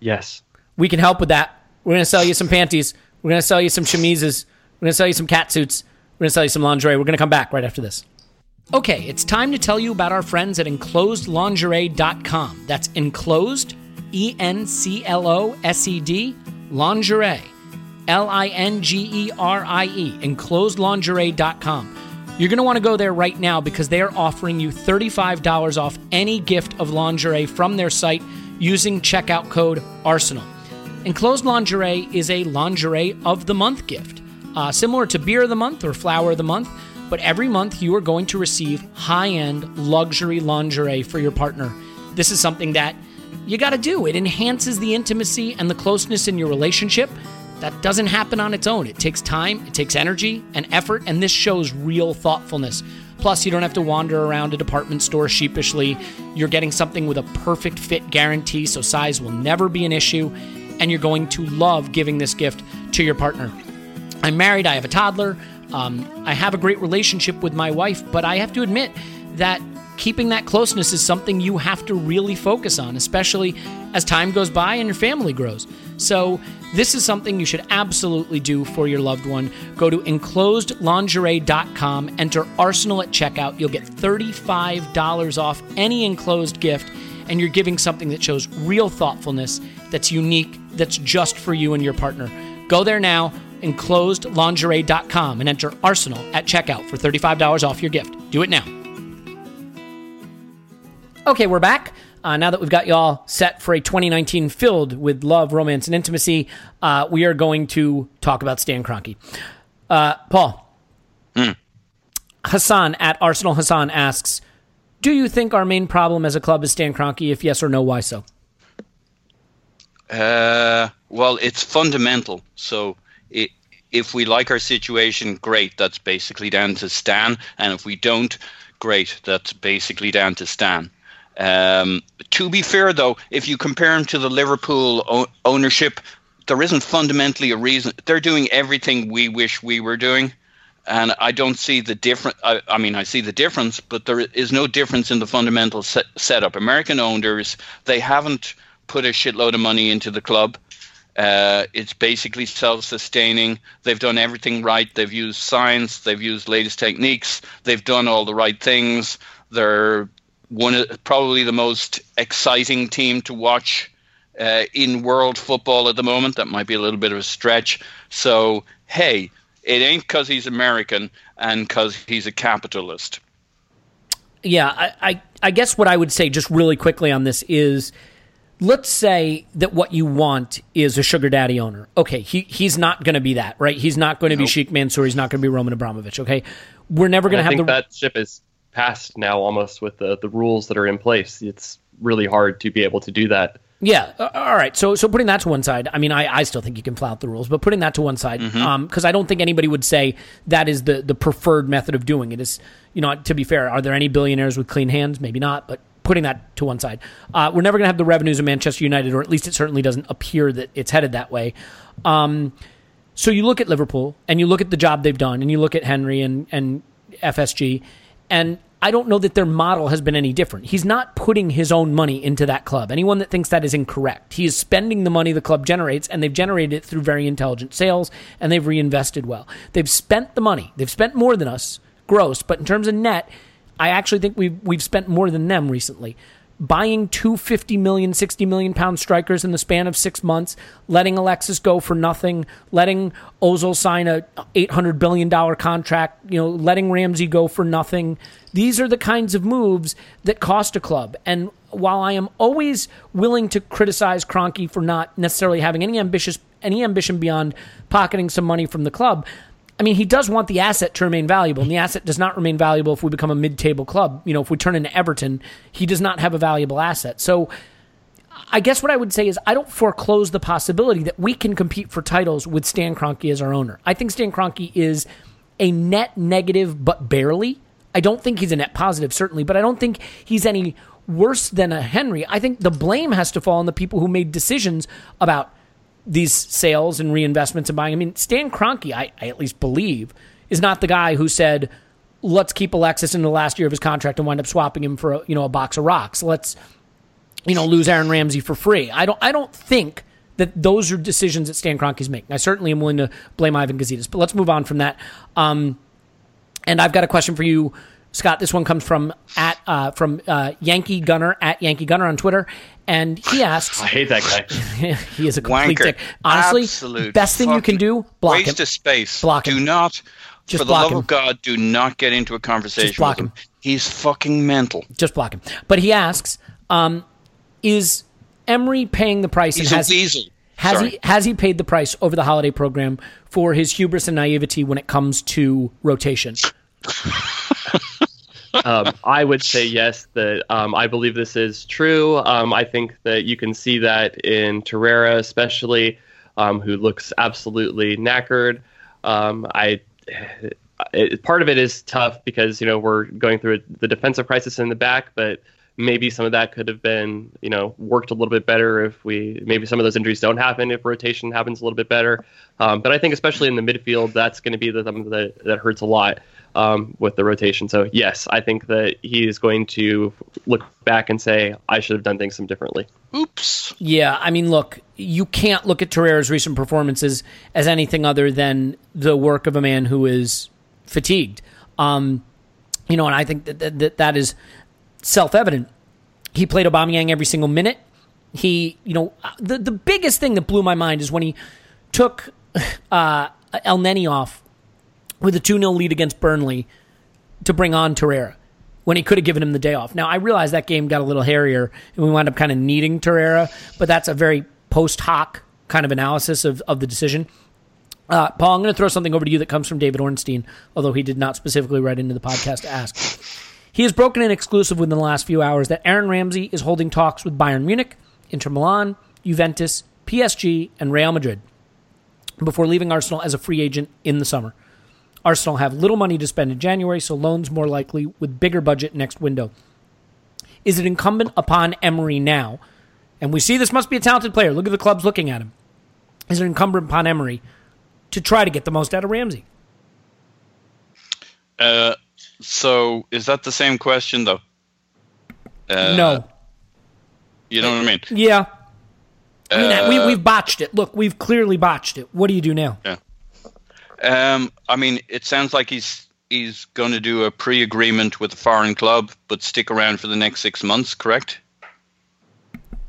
Yes. We can help with that. We're going to sell you some panties. We're going to sell you some chemises. We're going to sell you some cat suits. We're going to sell you some lingerie. We're going to come back right after this. Okay, it's time to tell you about our friends at enclosedlingerie.com. That's enclosed, E N C L O S E D, lingerie, L I N G E R I E, enclosedlingerie.com. You're going to want to go there right now because they are offering you $35 off any gift of lingerie from their site using checkout code ARSENAL. Enclosed lingerie is a lingerie of the month gift uh, similar to beer of the month or flower of the month. But every month you are going to receive high end luxury lingerie for your partner. This is something that you got to do. It enhances the intimacy and the closeness in your relationship. That doesn't happen on its own. It takes time, it takes energy and effort, and this shows real thoughtfulness. Plus, you don't have to wander around a department store sheepishly. You're getting something with a perfect fit guarantee, so size will never be an issue, and you're going to love giving this gift to your partner. I'm married, I have a toddler, um, I have a great relationship with my wife, but I have to admit that keeping that closeness is something you have to really focus on, especially as time goes by and your family grows. So, this is something you should absolutely do for your loved one. Go to enclosedlingerie.com, enter Arsenal at checkout. You'll get $35 off any enclosed gift, and you're giving something that shows real thoughtfulness, that's unique, that's just for you and your partner. Go there now, enclosedlingerie.com, and enter Arsenal at checkout for $35 off your gift. Do it now. Okay, we're back. Uh, now that we've got y'all set for a 2019 filled with love, romance, and intimacy, uh, we are going to talk about Stan Kroenke. Uh, Paul. Hassan at Arsenal Hassan asks, do you think our main problem as a club is Stan Kroenke? If yes or no, why so? Uh, well, it's fundamental. So i if we like our situation, great. That's basically down to Stan. And if we don't, great. That's basically down to Stan. Um, to be fair, though, if you compare him to the Liverpool o- ownership, there isn't fundamentally a reason. They're doing everything we wish we were doing. And I don't see the difference. I, I mean, I see the difference, but there is no difference in the fundamental set- setup. American owners, they haven't put a shitload of money into the club. Uh, it's basically self-sustaining. They've done everything right. They've used science. They've used latest techniques. They've done all the right things. They're one of probably the most exciting team to watch uh, in world football at the moment. That might be a little bit of a stretch. So hey, it ain't because he's American and because he's a capitalist. Yeah, I, I, I guess what I would say just really quickly on this is let's say that what you want is a sugar daddy owner. Okay, he, he's not going to be that, right? He's not going to be Sheikh Mansour. He's not going to be Roman Abramovich. Okay, we're never going to have think the that ship is passed now, almost with the the rules that are in place. It's really hard to be able to do that. Yeah. All right. So, so putting that to one side, I mean, I, I still think you can flout the rules, but putting that to one side, mm-hmm. um, because I don't think anybody would say that is the the preferred method of doing it. Is you know, to be fair, are there any billionaires with clean hands? Maybe not, but putting that to one side, uh, we're never going to have the revenues of Manchester United, or at least it certainly doesn't appear that it's headed that way. Um, so you look at Liverpool and you look at the job they've done, and you look at Henry and and FSG, and I don't know that their model has been any different. He's not putting his own money into that club. Anyone that thinks that is incorrect. He is spending the money the club generates, and they've generated it through very intelligent sales, and they've reinvested well. They've spent the money. They've spent more than us, gross, but in terms of net, I actually think we've we've spent more than them recently. Buying two 50 million, 60 million pound strikers in the span of six months, letting Alexis go for nothing, letting Ozil sign a $800 billion contract, you know, letting Ramsey go for nothing. These are the kinds of moves that cost a club. And while I am always willing to criticize Kroenke for not necessarily having any ambitious any ambition beyond pocketing some money from the club, I mean, he does want the asset to remain valuable, and the asset does not remain valuable if we become a mid-table club. You know, if we turn into Everton, he does not have a valuable asset. So, I guess what I would say is I don't foreclose the possibility that we can compete for titles with Stan Kroenke as our owner. I think Stan Kroenke is a net negative, but barely. I don't think he's a net positive, certainly, but I don't think he's any worse than a Henry. I think the blame has to fall on the people who made decisions about these sales and reinvestments and buying. I mean, Stan Kroenke, I, I at least believe, is not the guy who said, "Let's keep Alexis in the last year of his contract and wind up swapping him for a, you know a box of rocks. Let's you know lose Aaron Ramsey for free." I don't I don't think that those are decisions that Stan Kroenke's making. I certainly am willing to blame Ivan Gazidis, but let's move on from that. Um, and I've got a question for you, Scott. This one comes from at uh, from uh, Yankee Gunner at Yankee Gunner on Twitter, and he asks. I hate that guy. <laughs> he is a complete Wanker. dick. Honestly, Absolute best thing you can do, block waste him. Waste of space. Block do not, Just for the block love him. of God, do not get into a conversation block with him. him. He's fucking mental. Just block him. But he asks, um, is Emery paying the price? He's and a weasel. has Sorry. he has he paid the price over the holiday program for his hubris and naivety when it comes to rotation? <laughs> um, I would say yes. That um, I believe this is true. Um, I think that you can see that in Torreira, especially, um, who looks absolutely knackered. Um, I it, part of it is tough because you know we're going through the defensive crisis in the back, but maybe some of that could have been, you know, worked a little bit better if we maybe some of those injuries don't happen if rotation happens a little bit better. Um, but I think especially in the midfield, that's going to be the that that hurts a lot um, with the rotation. So yes, I think that he is going to look back and say I should have done things some differently. Oops. Yeah, I mean, look, you can't look at Torreira's recent performances as anything other than the work of a man who is fatigued. Um, you know, and I think that that, that is self evident. He played Aubameyang every single minute. He, you know, the the biggest thing that blew my mind is when he took <laughs> uh, Elneny off with a 2 0 lead against Burnley to bring on Torreira when he could have given him the day off. Now, I realize that game got a little hairier and we wound up kind of needing Torreira, but that's a very post hoc kind of analysis of, of the decision. Uh, Paul, I'm going to throw something over to you that comes from David Ornstein, although he did not specifically write into the podcast to ask. He has broken an exclusive within the last few hours that Aaron Ramsey is holding talks with Bayern Munich, Inter Milan, Juventus, PSG, and Real Madrid before leaving Arsenal as a free agent in the summer. Arsenal have little money to spend in January, so loans more likely with bigger budget next window. Is it incumbent upon Emery now? And we see this must be a talented player. Look at the clubs looking at him. Is it incumbent upon Emery to try to get the most out of Ramsey? Uh, so is that the same question though? Uh, no. You know what I mean? Yeah. I mean, Uh, we, we've botched it. Look, we've clearly botched it. What do you do now? Um, I mean, it sounds like he's he's going to do a pre-agreement with a foreign club, but stick around for the next six months. Correct?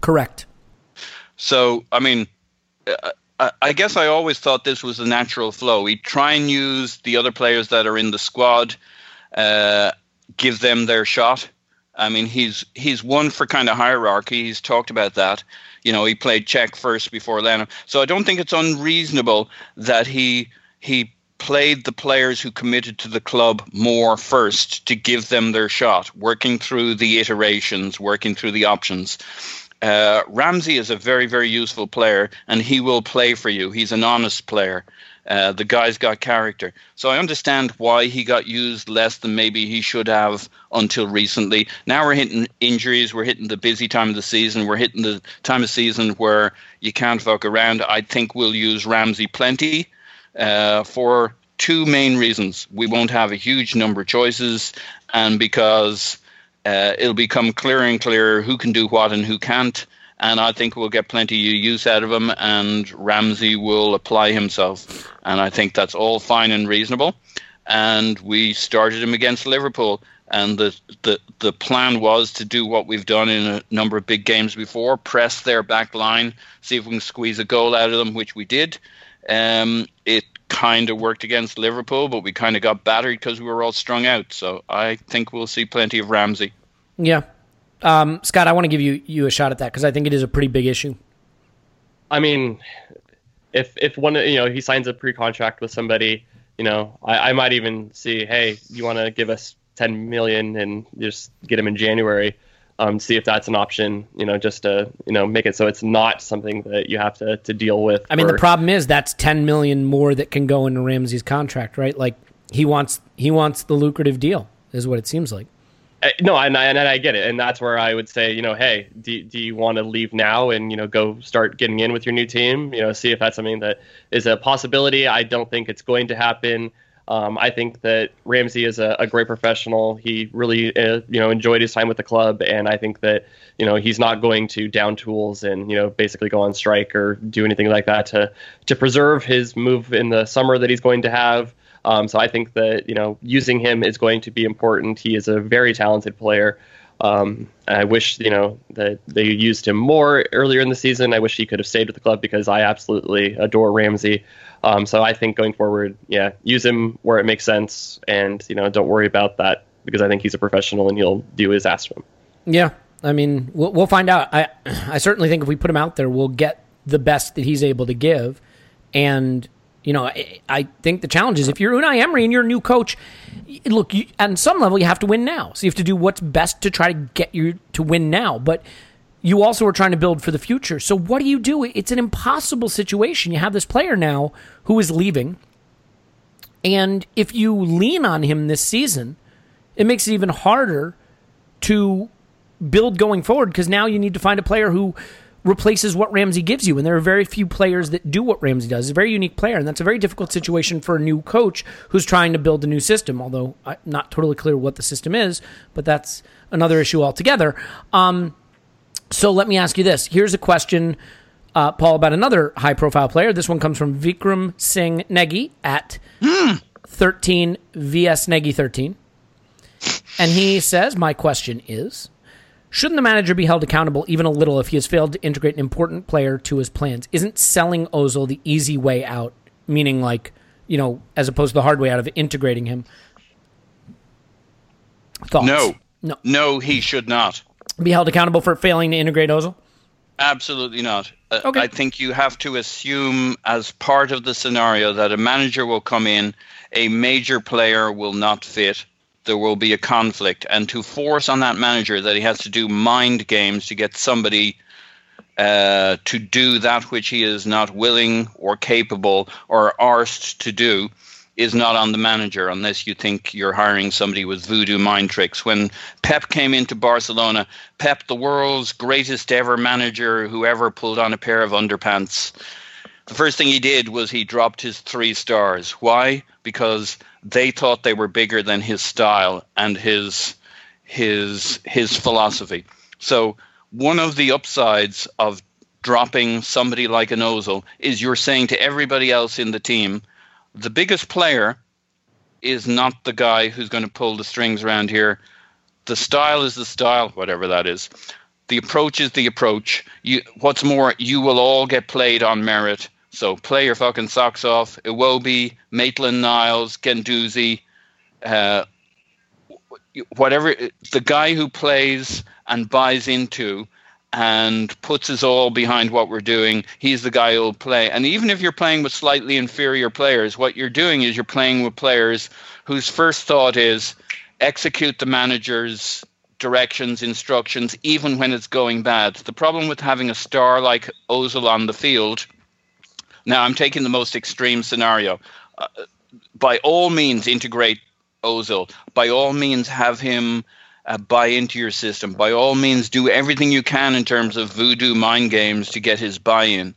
Correct. So, I mean, uh, I, I guess I always thought this was a natural flow. We try and use the other players that are in the squad, uh, give them their shot. I mean, he's he's one for kind of hierarchy. He's talked about that. You know, he played Cech first before Leno. So I don't think it's unreasonable that he he played the players who committed to the club more first to give them their shot, working through the iterations, working through the options. Uh, Ramsey is a very, very useful player, and he will play for you. He's an honest player. Uh, the guy's got character. So I understand why he got used less than maybe he should have until recently. Now we're hitting injuries. We're hitting the busy time of the season. We're hitting the time of season where you can't fuck around. I think we'll use Ramsey plenty uh, for two main reasons. We won't have a huge number of choices, and because uh, it'll become clearer and clearer who can do what and who can't. And I think we'll get plenty of use out of him, and Ramsey will apply himself. And I think that's all fine and reasonable. And we started him against Liverpool, and the, the the plan was to do what we've done in a number of big games before: press their back line, see if we can squeeze a goal out of them, which we did. Um, it kind of worked against Liverpool, but we kind of got battered because we were all strung out. So I think we'll see plenty of Ramsey. Yeah. Um, Scott, I want to give you, you a shot at that because I think it is a pretty big issue. I mean, if if one you know he signs a pre-contract with somebody, you know, I, I might even see, hey, you want to give us ten million and just get him in January, um, see if that's an option, you know, just to you know make it so it's not something that you have to to deal with. I mean, for- the problem is that's ten million more that can go into Ramsey's contract, right? Like he wants he wants the lucrative deal, is what it seems like. Uh, no, and I, and I get it, and that's where I would say, you know, hey, do, do you want to leave now and you know go start getting in with your new team? You know, see if that's something that is a possibility. I don't think it's going to happen. Um, I think that Ramsey is a, a great professional. He really, uh, you know, enjoyed his time with the club, and I think that you know he's not going to down tools and you know basically go on strike or do anything like that to to preserve his move in the summer that he's going to have. Um, so I think that you know using him is going to be important. He is a very talented player. Um, I wish you know that they used him more earlier in the season. I wish he could have stayed with the club because I absolutely adore Ramsey. Um, so I think going forward, yeah, use him where it makes sense, and you know don't worry about that because I think he's a professional and he'll do his ass him. Yeah, I mean, we'll, we'll find out. I <clears throat> I certainly think if we put him out there, we'll get the best that he's able to give. And you know, I, I think the challenge is if you're Unai Emery and you're a new coach, look, you, at some level you have to win now. So you have to do what's best to try to get you to win now. But you also are trying to build for the future. So what do you do? It's an impossible situation. You have this player now who is leaving. And if you lean on him this season, it makes it even harder to build going forward because now you need to find a player who replaces what Ramsey gives you. And there are very few players that do what Ramsey does. He's a very unique player, and that's a very difficult situation for a new coach who's trying to build a new system. Although I'm not totally clear what the system is, but that's another issue altogether. Um, so let me ask you this. Here's a question, uh, Paul, about another high profile player. This one comes from Vikram Singh Negi at 13 VS Negi 13. And he says, My question is Shouldn't the manager be held accountable even a little if he has failed to integrate an important player to his plans? Isn't selling Ozil the easy way out? Meaning, like, you know, as opposed to the hard way out of integrating him? Thoughts? No. No. No, he should not. Be held accountable for failing to integrate Ozil? Absolutely not. Uh, Okay. I think you have to assume, as part of the scenario, that a manager will come in, a major player will not fit, there will be a conflict, and to force on that manager that he has to do mind games to get somebody uh, to do that which he is not willing or capable or arsed to do is not on the manager unless you think you're hiring somebody with voodoo mind tricks. When Pep came into Barcelona, Pep, the world's greatest ever manager who ever pulled on a pair of underpants, the first thing he did was he dropped his three stars. Why? Because they thought they were bigger than his style and his his his philosophy. So one of the upsides of dropping somebody like an Ozil is you're saying to everybody else in the team, the biggest player is not the guy who's going to pull the strings around here. The style is the style, whatever that is. The approach is the approach. You, what's more, you will all get played on merit. So play your fucking socks off. Iwobi, Maitland Niles, Guendouzi, uh, whatever the guy who plays and buys into and puts his all behind what we're doing, he's the guy who'll play. And even if you're playing with slightly inferior players, what you're doing is you're playing with players whose first thought is execute the manager's directions, instructions, even when it's going bad. The problem with having a star like Ozil on the field, now I'm taking the most extreme scenario. Uh, by all means, integrate Ozil. By all means, have him uh, buy into your system. By all means, do everything you can in terms of voodoo mind games to get his buy in.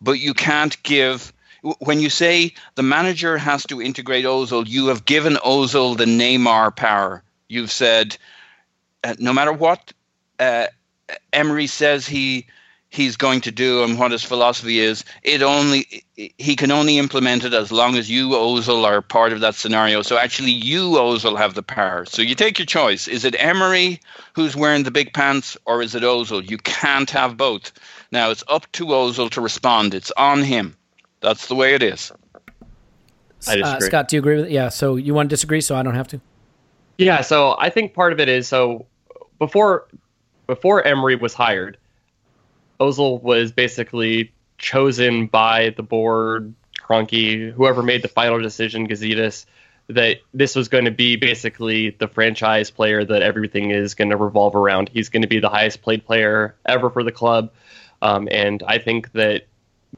But you can't give. When you say the manager has to integrate Ozil, you have given Ozil the Neymar power. You've said, uh, no matter what uh, Emery says he he's going to do and what his philosophy is, it only he can only implement it as long as you Ozil are part of that scenario. So actually, you Ozil have the power. So you take your choice: is it Emery who's wearing the big pants, or is it Ozil? You can't have both. Now it's up to Ozil to respond. It's on him. That's the way it is. I Uh, disagree. Scott, do you agree with it? Yeah. So you want to disagree, so I don't have to. Yeah, so I think part of it is so before before Emery was hired, Ozil was basically chosen by the board, Kroenke, whoever made the final decision, Gazidis, that this was going to be basically the franchise player that everything is going to revolve around. He's going to be the highest played player ever for the club, um, and I think that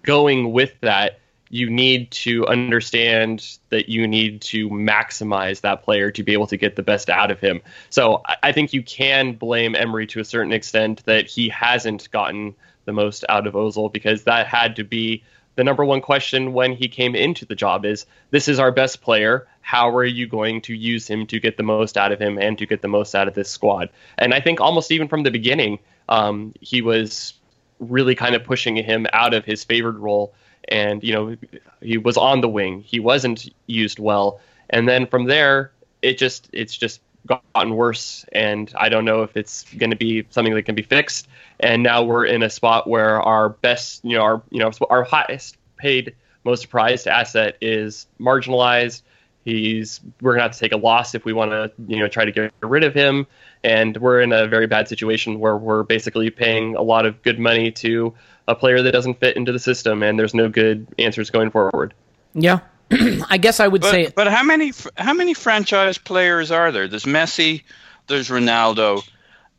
going with that, you need to understand that you need to maximize that player to be able to get the best out of him. So I- I think you can blame Emery to a certain extent that he hasn't gotten the most out of Ozil because that had to be the number one question when he came into the job is this is our best player. How are you going to use him to get the most out of him and to get the most out of this squad? And i think almost even from the beginning um, he was really kind of pushing him out of his favored role. And you know he was on the wing. He wasn't used well. And then from there it just it's just gotten worse and i don't know if it's going to be something that can be fixed. And now we're in a spot where our best you know our you know our highest paid most prized asset is marginalized. He's we're going to have to take a loss if we want to you know try to get rid of him. And we're in a very bad situation where we're basically paying a lot of good money to a player that doesn't fit into the system and there's no good answers going forward. Yeah. <clears throat> I guess I would But, say but how many how many franchise players are there? There's Messi, there's Ronaldo,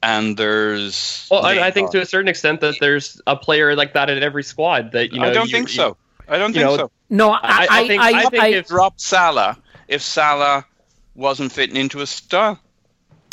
and there's. well I, I think to a certain extent that there's a player like that in every squad that you know I don't you- think you- so. I don't think know, so. no. I, I- I think- I think if- Drop Salah if Salah wasn't fitting into a style.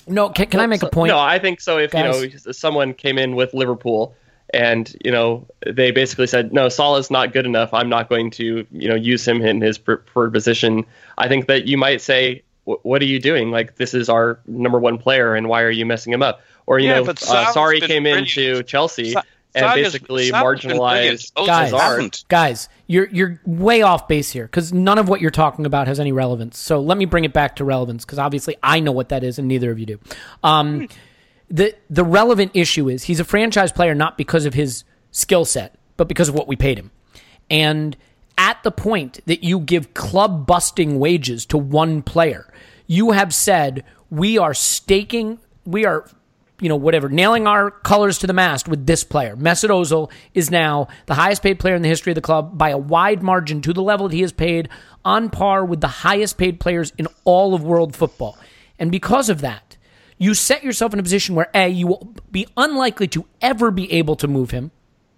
No, can, can I make a point? No, I think so. If Guys. you know someone came in with Liverpool and you know they basically said no, Salah's not good enough. I'm not going to you know use him in his preferred position. I think that you might say, what are you doing? Like this is our number one player, and why are you messing him up? Or you Yeah, know, uh, Sorry came brilliant. into Chelsea Sa- and Salah's- basically Salah's been brilliant. marginalized Guys, hasn't. guys, you're you're way off base here because none of what you're talking about has any relevance. So let me bring it back to relevance because obviously I know what that is and neither of you do. Um, the the relevant issue is he's a franchise player not because of his skill set, but because of what we paid him. And at the point that you give club busting wages to one player, you have said we are staking, we are, you know, whatever, nailing our colors to the mast with this player. Mesut Ozil is now the highest paid player in the history of the club by a wide margin to the level that he is paid on par with the highest paid players in all of world football. And because of that, you set yourself in a position where A, you will be unlikely to ever be able to move him.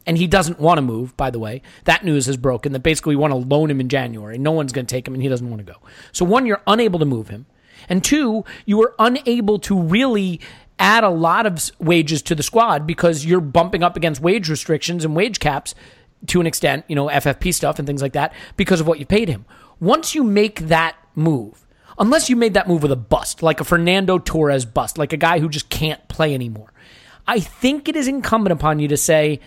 And he doesn't want to move, by the way. That news has broken that basically we want to loan him in January. No one's going to take him and he doesn't want to go. So, one, you're unable to move him. And two, you are unable to really add a lot of wages to the squad because you're bumping up against wage restrictions and wage caps to an extent, you know, FFP stuff and things like that because of what you paid him. Once you make that move, unless you made that move with a bust, like a Fernando Torres bust, like a guy who just can't play anymore, I think it is incumbent upon you to say,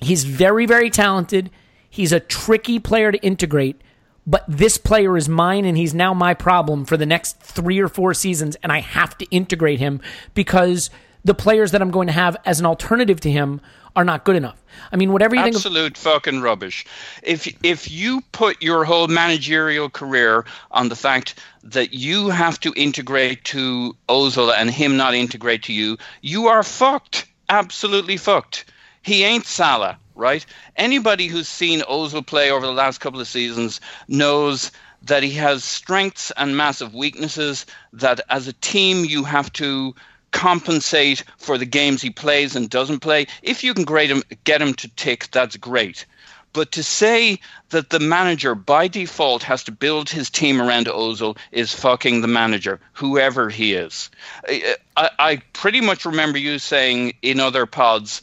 He's very, very talented. He's a tricky player to integrate, but this player is mine and he's now my problem for the next three or four seasons, and I have to integrate him because the players that I'm going to have as an alternative to him are not good enough. I mean, whatever you think of. Absolute fucking rubbish. If if you put your whole managerial career on the fact that you have to integrate to Ozil and him not integrate to you, you are fucked. Absolutely fucked. He ain't Salah, right? Anybody who's seen Ozil play over the last couple of seasons knows that he has strengths and massive weaknesses. That as a team you have to compensate for the games he plays and doesn't play. If you can grade him, get him to tick, that's great. But to say that the manager by default has to build his team around Ozil is fucking the manager, whoever he is. I, I, I pretty much remember you saying in other pods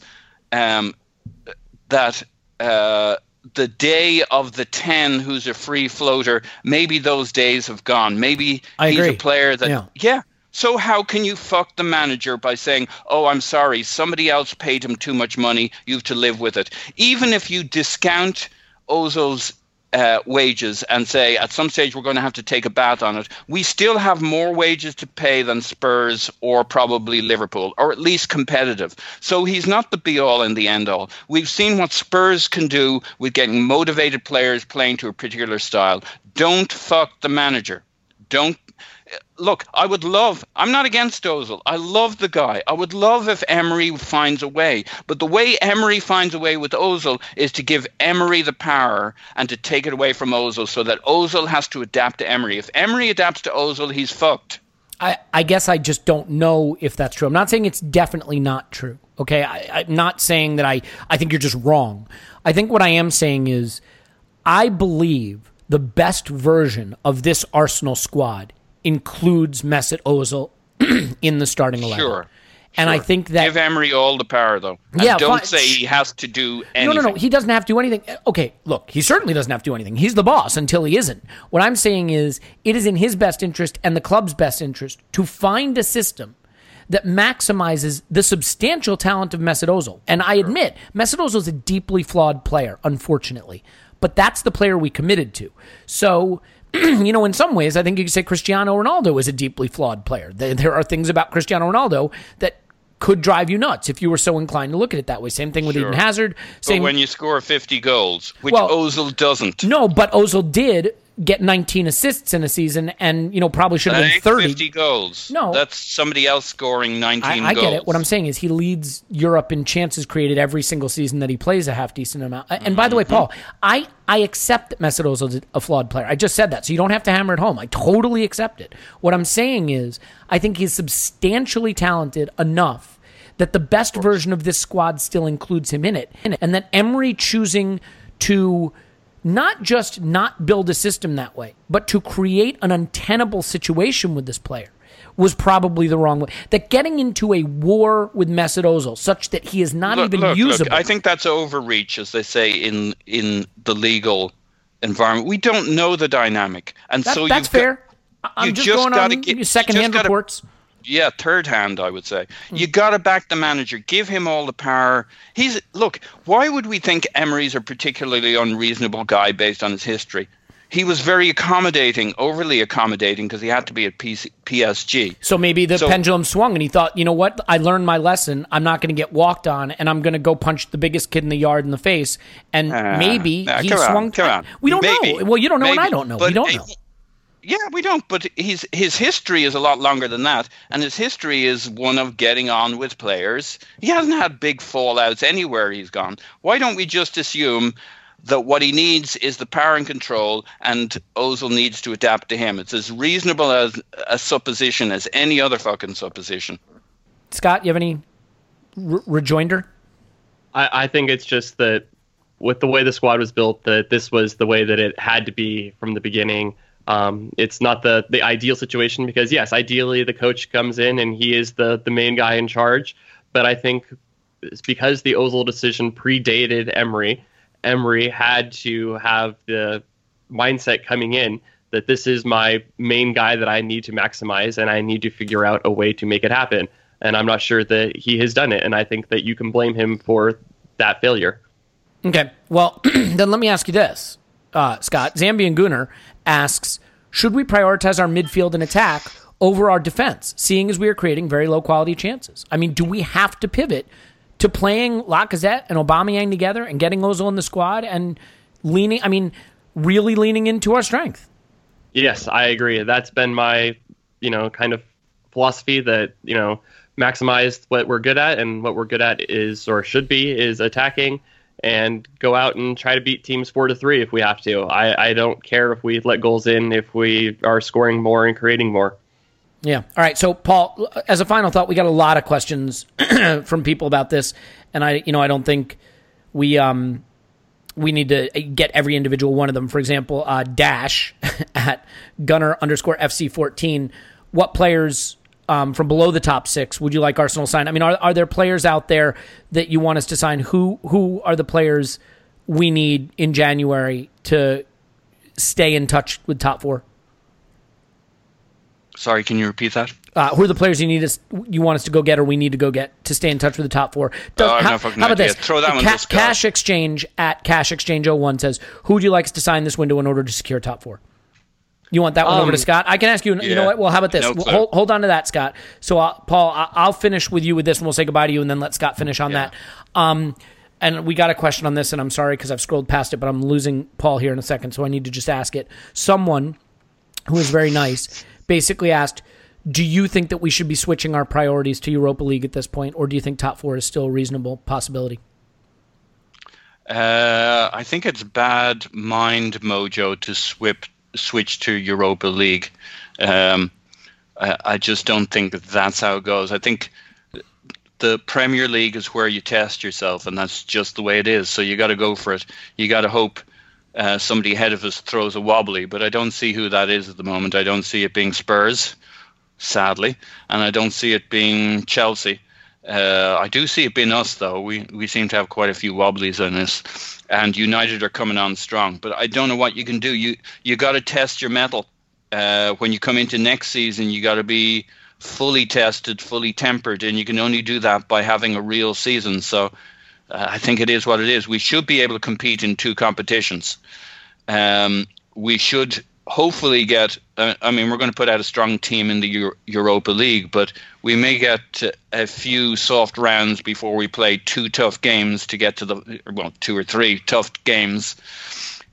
um, that uh, the day of the 10 who's a free floater, maybe those days have gone. Maybe I he's agree. a player that, Yeah. yeah. So how can you fuck the manager by saying, "Oh, I'm sorry, somebody else paid him too much money. You have to live with it." Even if you discount Ozil's uh, wages and say at some stage we're going to have to take a bath on it, we still have more wages to pay than Spurs or probably Liverpool, or at least competitive. So he's not the be all and the end all. We've seen what Spurs can do with getting motivated players playing to a particular style. Don't fuck the manager. Don't look, I would love, I'm not against Ozil. I love the guy. I would love if Emery finds a way. But the way Emery finds a way with Ozil is to give Emery the power and to take it away from Ozil so that Ozil has to adapt to Emery. If Emery adapts to Ozil, he's fucked. I, I guess I just don't know if that's true. I'm not saying it's definitely not true. Okay, I, I'm not saying that I, I think you're just wrong. I think what I am saying is I believe the best version of this Arsenal squad includes Mesut Ozil <clears throat> in the starting eleven. Sure. And I think that Give Emery all the power, though. And Yeah, don't fine. say he has to do No, anything. no, no. He doesn't have to do anything. Okay, look, he certainly doesn't have to do anything. He's the boss until he isn't. What I'm saying is, it is in his best interest and the club's best interest to find a system that maximizes the substantial talent of Mesut Ozil. And I admit, Mesut Ozil is a deeply flawed player, unfortunately. But that's the player we committed to. So, <clears throat> you know, in some ways, I think you could say Cristiano Ronaldo is a deeply flawed player. There, there are things about Cristiano Ronaldo that could drive you nuts if you were so inclined to look at it that way. Same thing with Sure. Eden Hazard. But Same when you score 50 goals, which Well- Ozil doesn't. no, but Ozil did get 19 assists in a season, and you know probably should have been 30. 50 goals. No. That's somebody else scoring 19 I, I goals. get it. What I'm saying is he leads Europe in chances created every single season that he plays a half decent amount. And by the way, Mm-hmm. Paul, I I accept that Mesut is a flawed player. I just said that, so you don't have to hammer it home. I totally accept it. What I'm saying is I think he's substantially talented enough that the best version of this squad still includes him in it, and that Emery choosing to not just not build a system that way, but to create an untenable situation with this player, was probably the wrong way. That getting into a war with Mesut Ozil, such that he is not Look, even look, usable. look, I think that's overreach, as they say in in the legal environment. We don't know the dynamic, and That- so that's got- fair. I- I'm you just, just going on get- you secondhand just gotta- reports. Yeah, third hand, I would say. You got to back the manager, give him all the power. He's look. Why would we think Emery's a particularly unreasonable guy based on his history? He was very accommodating, overly accommodating, because he had to be at PC, PSG. So maybe the So- pendulum swung and he thought, you know what? I learned my lesson. I'm not going to get walked on and I'm going to go punch the biggest kid in the yard in the face. And Ah, maybe ah, he on, swung. come on. We don't Maybe, know. Well, you don't know and I don't know. we don't it- know. Yeah, we don't. But his his history is a lot longer than that, and his history is one of getting on with players. He hasn't had big fallouts anywhere he's gone. Why don't we just assume that what he needs is the power and control, and Ozil needs to adapt to him? It's as reasonable as a supposition as any other fucking supposition. Scott, you have any re- rejoinder? I, I think it's just that with the way the squad was built, that this was the way that it had to be from the beginning. Um, it's not the the ideal situation because yes, ideally the coach comes in and he is the the main guy in charge. But I think it's because the Ozil decision predated Emery. Emery had to have the mindset coming in that this is my main guy that I need to maximize and I need to figure out a way to make it happen. And I'm not sure that he has done it. And I think that you can blame him for that failure. Okay. Well, <clears throat> then let me ask you this, uh, Scott. Zambian Gunner asks Should we prioritize our midfield and attack over our defense, seeing as we are creating very low quality chances? I mean, do we have to pivot to playing Lacazette and Aubameyang together and getting Ozil in the squad and leaning, I mean, really leaning into our strength? Yes, I agree. That's been my, you know, kind of philosophy that, you know, maximize what we're good at and what we're good at is or should be is attacking and go out and try to beat teams four to three if we have to. I, I don't care if we let goals in if we are scoring more and creating more. Yeah. All right. So, Paul, as a final thought, we got a lot of questions <clears throat> from people about this, and I, you know, I don't think we um we need to get every individual one of them. For example, uh, Dash <laughs> at Gunner underscore FC fourteen. What players um, from below the top six would you like Arsenal sign? I mean, are are there players out there that you want us to sign? Who who are the players we need in January to stay in touch with top four? Sorry, can you repeat that? Uh, who are the players you need us, you want us to go get, or we need to go get to stay in touch with the top four? Oh, I have how, no how about idea. this? Throw that one Ca- Cash Exchange at Cash Exchange 01 says, "Who would you like us to sign this window in order to secure top four? You want that one over to Um, Scott? I can ask you. You know what? Well, how about this? No Well, hold, hold on to that, Scott. So, uh, Paul, I- I'll finish with you with this, and we'll say goodbye to you, and then let Scott finish on Yeah. that. Um, and we got a question on this, and I'm sorry because I've scrolled past it, but I'm losing Paul here in a second, so I need to just ask it. Someone who is very nice basically asked, "Do you think that we should be switching our priorities to Europa League at this point, or do you think top four is still a reasonable possibility?" Uh, I think it's bad mind mojo to swip, switch to Europa League. Um, I, I just don't think that that's how it goes. I think the Premier League is where you test yourself, and that's just the way it is. So you got to go for it. You got to hope uh, somebody ahead of us throws a wobbly, but I don't see who that is at the moment. I don't see it being Spurs, sadly, and I don't see it being Chelsea. Uh, I do see it being us, though. We we seem to have quite a few wobblies on this, and United are coming on strong. But I don't know what you can do. You you got to test your metal. Uh, when you come into next season, you got to be fully tested, fully tempered, and you can only do that by having a real season. So uh, I think it is what it is. We should be able to compete in two competitions. Um, we should hopefully get. Uh, I mean, we're going to put out a strong team in the Euro- Europa League, but we may get uh, a few soft rounds before we play two tough games to get to the well, two or three tough games,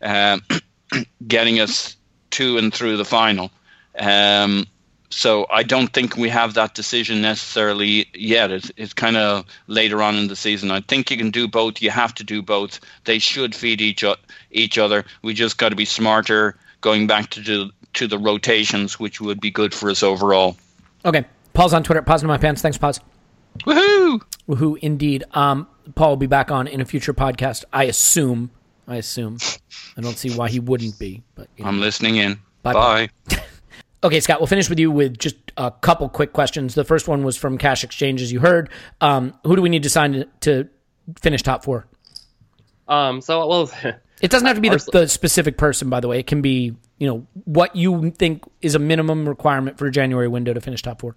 um, <clears throat> getting us to and through the final. Um, so I don't think we have that decision necessarily yet. It's, it's kind of later on in the season. I think you can do both. You have to do both. They should feed each o- each other. We just got to be smarter going back to the, to the rotations, which would be good for us overall. Okay, Paul's on Twitter. Poznan in My Pants. Thanks, pause. Woohoo! Woohoo, indeed. Um, Paul will be back on in a future podcast. I assume. I assume. I don't see why he wouldn't be. But you know. I'm listening in. Bye, Bye. <laughs> Okay, Scott, we'll finish with you with just a couple quick questions. The first one was from Cash Exchange, as you heard. Um, who do we need to sign to, to finish top four? Um, so well, <laughs> It doesn't have to be the, the specific person, by the way. It can be, you know, what you think is a minimum requirement for a January window to finish top four.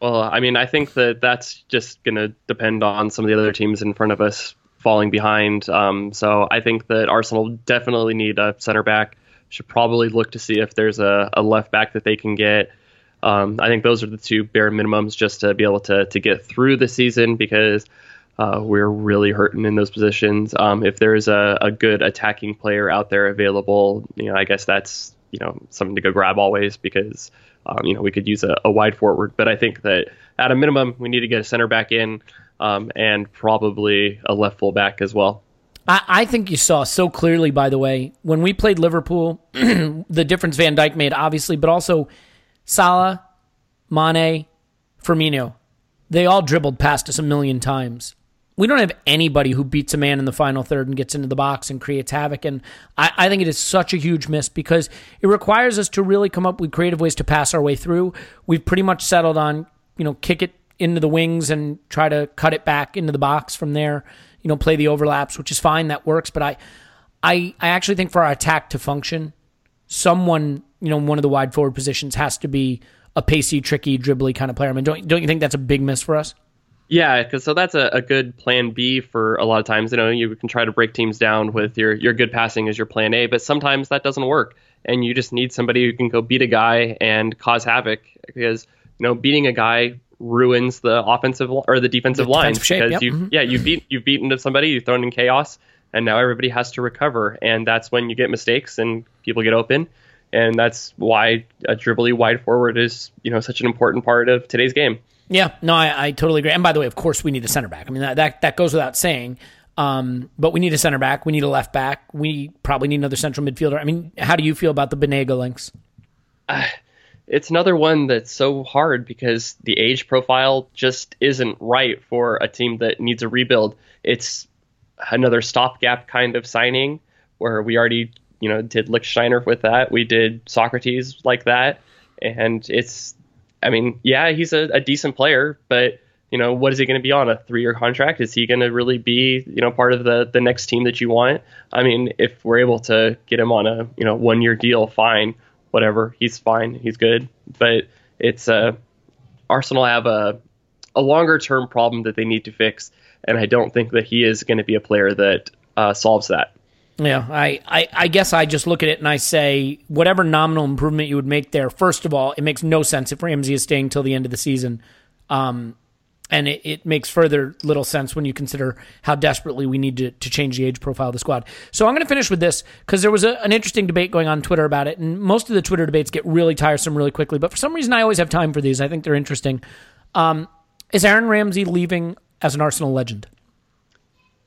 Well, I mean, I think that that's just going to depend on some of the other teams in front of us falling behind. Um, so I think that Arsenal definitely need a center back. Should probably look to see if there's a, a left back that they can get. Um, I think those are the two bare minimums just to be able to to get through the season because uh, we're really hurting in those positions. Um, if there's a, a good attacking player out there available, you know, I guess that's you know something to go grab always because um, you know we could use a, a wide forward. But I think that at a minimum we need to get a center back in um, and probably a left full back as well. I, I think you saw so clearly, by the way, when we played Liverpool, <clears throat> the difference Van Dijk made, obviously, but also Salah, Mane, Firmino. They all dribbled past us a million times. We don't have anybody who beats a man in the final third and gets into the box and creates havoc. And I, I think it is such a huge miss because it requires us to really come up with creative ways to pass our way through. We've pretty much settled on, you know, kick it into the wings and try to cut it back into the box from there. You know, play the overlaps, which is fine. That works. But I, I, I actually think for our attack to function, someone, you know, in one of the wide forward positions has to be a pacey, tricky, dribbly kind of player. I mean, don't don't you think that's a big miss for us? Yeah, because so that's a, a good plan B for a lot of times. You know, you can try to break teams down with your your good passing as your plan A, but sometimes that doesn't work, and you just need somebody who can go beat a guy and cause havoc. Because you know, beating a guy ruins the offensive or the defensive The line shape, because yep, you mhm. yeah you beat you've beaten somebody, you've thrown in chaos, and now everybody has to recover, and that's when you get mistakes and people get open. And that's why a dribbly wide forward is, you know, such an important part of today's game. Yeah, no, I, I totally agree. And by the way, of course, we need a center back. I mean, that that, that goes without saying. Um, but we need a center back. We need a left back. We probably need another central midfielder. I mean, how do you feel about the Banega links? it's another one that's so hard because the age profile just isn't right for a team that needs a rebuild. It's another stopgap kind of signing where we already, you know, did Lichtsteiner with that. We did Sokratis like that. And it's, I mean, yeah, he's a, a decent player, but, you know, what is he going to be on a three year contract? Is he going to really be, you know, part of the, the next team that you want? I mean, if we're able to get him on a, you know, one year deal, fine whatever. He's fine. He's good. But it's uh, Arsenal have a a longer term problem that they need to fix, and I don't think that he is going to be a player that uh, solves that. Yeah, I, I, I guess I just look at it and I say, whatever nominal improvement you would make there, first of all, it makes no sense if Ramsey is staying till the end of the season. Um, and it, it makes further little sense when you consider how desperately we need to, to change the age profile of the squad. So I'm going to finish with this because there was a, an interesting debate going on Twitter about it, and most of the Twitter debates get really tiresome really quickly. But for some reason, I always have time for these. I think they're interesting. Um, is Aaron Ramsey leaving as an Arsenal legend?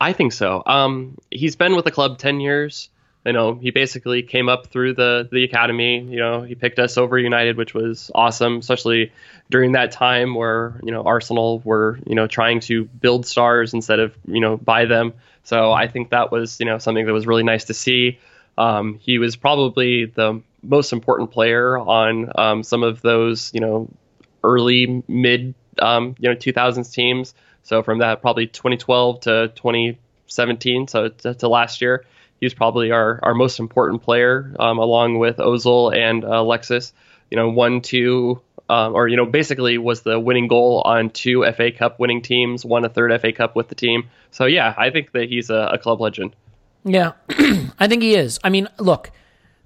I think so. Um, he's been with the club ten years. You know, he basically came up through the the academy. You know, he picked us over United, which was awesome, especially during that time where you know Arsenal were you know trying to build stars instead of you know buy them. So I think that was you know something that was really nice to see. Um, he was probably the most important player on um, some of those you know early mid um, you know 2000s teams. So from that probably 2012 to 2017, so to, to last year, he was probably our, our most important player, um, along with Ozil and uh, Alexis. You know, one, two, um, or you know, basically was the winning goal on two FA Cup winning teams, won a third FA Cup with the team. So yeah, I think that he's a, a club legend. Yeah, <clears throat> I think he is. I mean, look,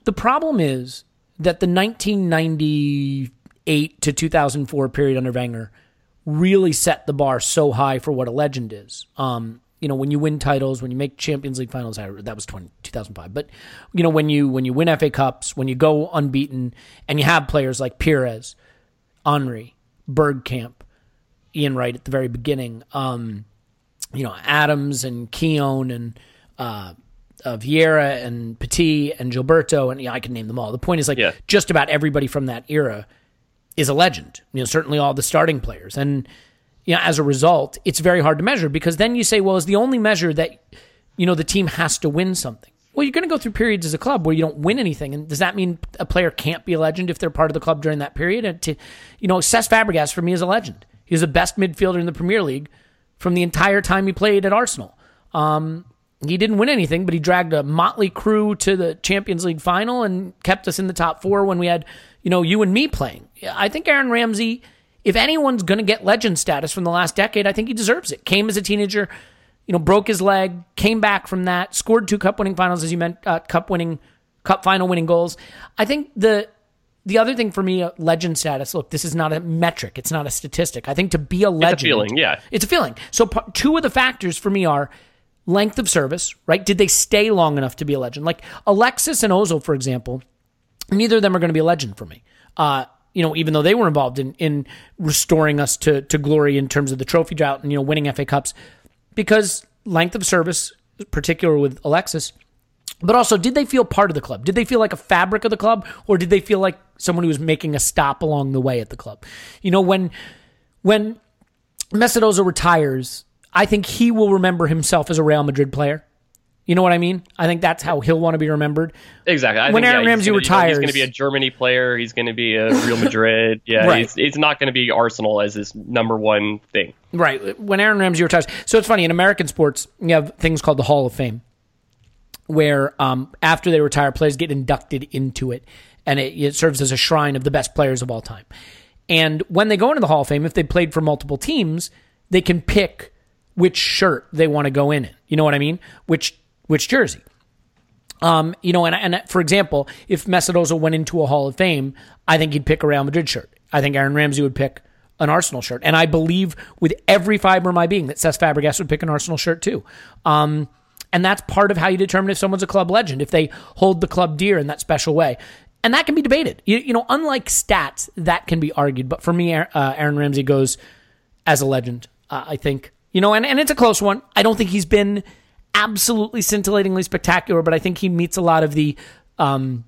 the problem is that the 1998 to 2004 period under Wenger really set the bar so high for what a legend is. Um, you know, when you win titles, when you make Champions League finals, I- that was 20, 2005. But you know, when you when you win FA Cups, when you go unbeaten, and you have players like Pires, Henry, Bergkamp, Ian Wright at the very beginning, um, you know, Adams and Keown and uh, uh, Vieira and Petit and Gilberto, and yeah, I can name them all. The point is, like, Yeah. just about everybody from that era is a legend. You know, certainly all the starting players, and you know, as a result, it's very hard to measure because then you say, well, is the only measure that you know the team has to win something. Well, you're going to go through periods as a club where you don't win anything, and does that mean a player can't be a legend if they're part of the club during that period? And to, you know, Cesc Fabregas for me is a legend. He's the best midfielder in the Premier League from the entire time he played at Arsenal. Um, he didn't win anything, but he dragged a motley crew to the Champions League final and kept us in the top four when we had, you know, you and me playing. I think Aaron Ramsey, if anyone's going to get legend status from the last decade, I think he deserves it. Came as a teenager, you know, broke his leg, came back from that, scored two cup winning finals, as you meant, uh, cup winning, cup final winning goals. I think the the other thing for me, uh, legend status. Look, this is not a metric; it's not a statistic. I think to be a legend, It's a feeling, yeah. it's a feeling. So p- two of the factors for me are length of service, right? Did they stay long enough to be a legend? Like Alexis and Ozil, for example, neither of them are going to be a legend for me. Uh, you know, even though they were involved in in restoring us to to glory in terms of the trophy drought and you know winning FA Cups, because length of service, particular with Alexis, but also did they feel part of the club? Did they feel like a fabric of the club, or did they feel like someone who was making a stop along the way at the club? You know, when when Mesut Ozil retires, I think he will remember himself as a Real Madrid player. You know what I mean? I think that's how he'll want to be remembered. Exactly. I When think, Aaron yeah, Ramsey gonna, you know, retires- he's going to be a Germany player. He's going to be a Real Madrid. Yeah, Right. he's, he's not going to be Arsenal as his number one thing. Right. When Aaron Ramsey retires. So it's funny, in American sports, you have things called the Hall of Fame, where um, after they retire, players get inducted into it, and it, it serves as a shrine of the best players of all time. And when they go into the Hall of Fame, if they played for multiple teams, they can pick which shirt they want to go in. in. You know what I mean? Which which jersey. Um, you know, and, and for example, if Mesut Ozil went into a Hall of Fame, I think he'd pick a Real Madrid shirt. I think Aaron Ramsey would pick an Arsenal shirt, and I believe with every fiber of my being that Cesc Fabregas would pick an Arsenal shirt too. Um, and that's part of how you determine if someone's a club legend, if they hold the club dear in that special way. And that can be debated. You, you know, unlike stats, that can be argued. But for me, uh, Aaron Ramsey goes as a legend. Uh, I think you know, and, and it's a close one. I don't think he's been absolutely scintillatingly spectacular, but I think he meets a lot of the um,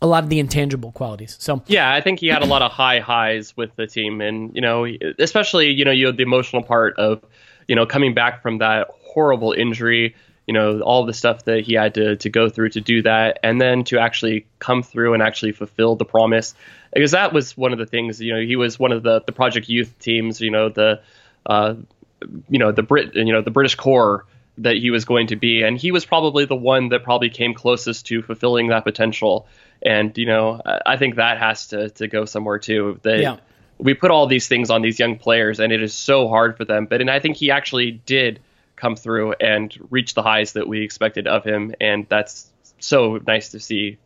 a lot of the intangible qualities. So Yeah, I think he had a lot of high highs with the team, and you know, especially you know, you had the emotional part of you know coming back from that horrible injury. You know, all the stuff that he had to to go through to do that, and then to actually come through and actually fulfill the promise, because that was one of the things. You know, he was one of the the Project Youth teams. You know, the uh, you know the Brit, you know the British core that he was going to be, and he was probably the one that probably came closest to fulfilling that potential. And you know, I think that has to to go somewhere too. That Yeah. we put all these things on these young players, and it is so hard for them. But and I think he actually did come through and reach the highs that we expected of him, and that's so nice to see.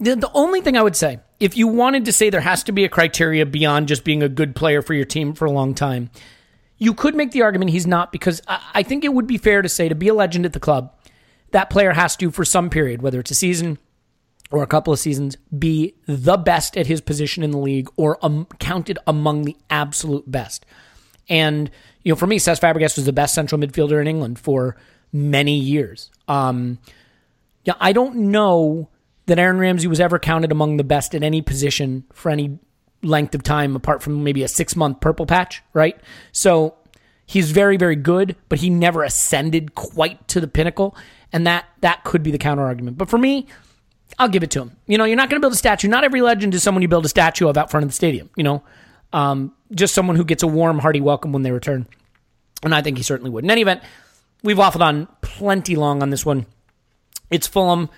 The, the only thing I would say, if you wanted to say there has to be a criteria beyond just being a good player for your team for a long time, you could make the argument he's not because I, think it would be fair to say to be a legend at the club, that player has to, for some period, whether it's a season or a couple of seasons, be the best at his position in the league or um, counted among the absolute best. And you know, for me, Cesc Fabregas was the best central midfielder in England for many years. Um, yeah, I don't know that Aaron Ramsey was ever counted among the best at any position for any length of time, apart from maybe a six month purple patch, right? So he's very, very good, but he never ascended quite to the pinnacle, and that that could be the counter argument. But for me, I'll give it to him. You know, you're not going to build a statue. Not every legend is someone you build a statue of out front of the stadium. You know, um, just someone who gets a warm, hearty welcome when they return. And I think he certainly would. In any event, we've waffled on plenty long on this one. It's Fulham.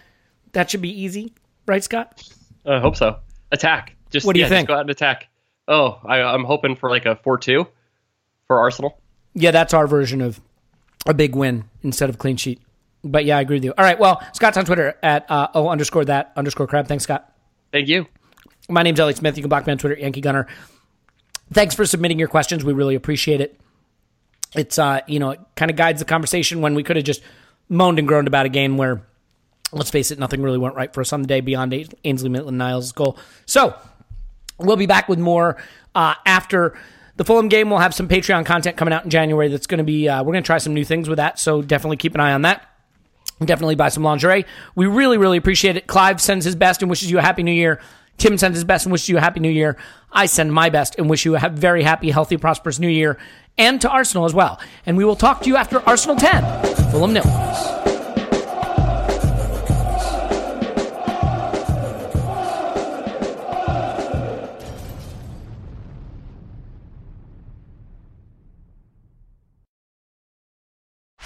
That should be easy, right, Scott? I hope so. Attack. Just What do you yeah, think? Go out and attack. Oh, I, I'm hoping for like a four-two for Arsenal. Yeah, that's our version of a big win instead of clean sheet. But yeah, I agree with you. All right, well, Scott's on Twitter at uh, oh underscore that underscore crab. Thanks, Scott. Thank you. My name's Elliot Smith. You can block me on Twitter, Yankee Gunner. Thanks for submitting your questions. We really appreciate it. It's uh, you know, it kind of guides the conversation when we could have just moaned and groaned about a game where, let's face it, nothing really went right for us on the day beyond Ainsley Maitland Niles' goal. So we'll be back with more uh, after the Fulham game. We'll have some Patreon content coming out in January. That's going to be uh, we're going to try some new things with that. So definitely keep an eye on that. Definitely buy some lingerie. We really, really appreciate it. Clive sends his best and wishes you a happy new year. Tim sends his best and wishes you a happy new year. I send my best and wish you a very happy, healthy, prosperous new year, and to Arsenal as well. And we will talk to you after Arsenal 10, Fulham nil.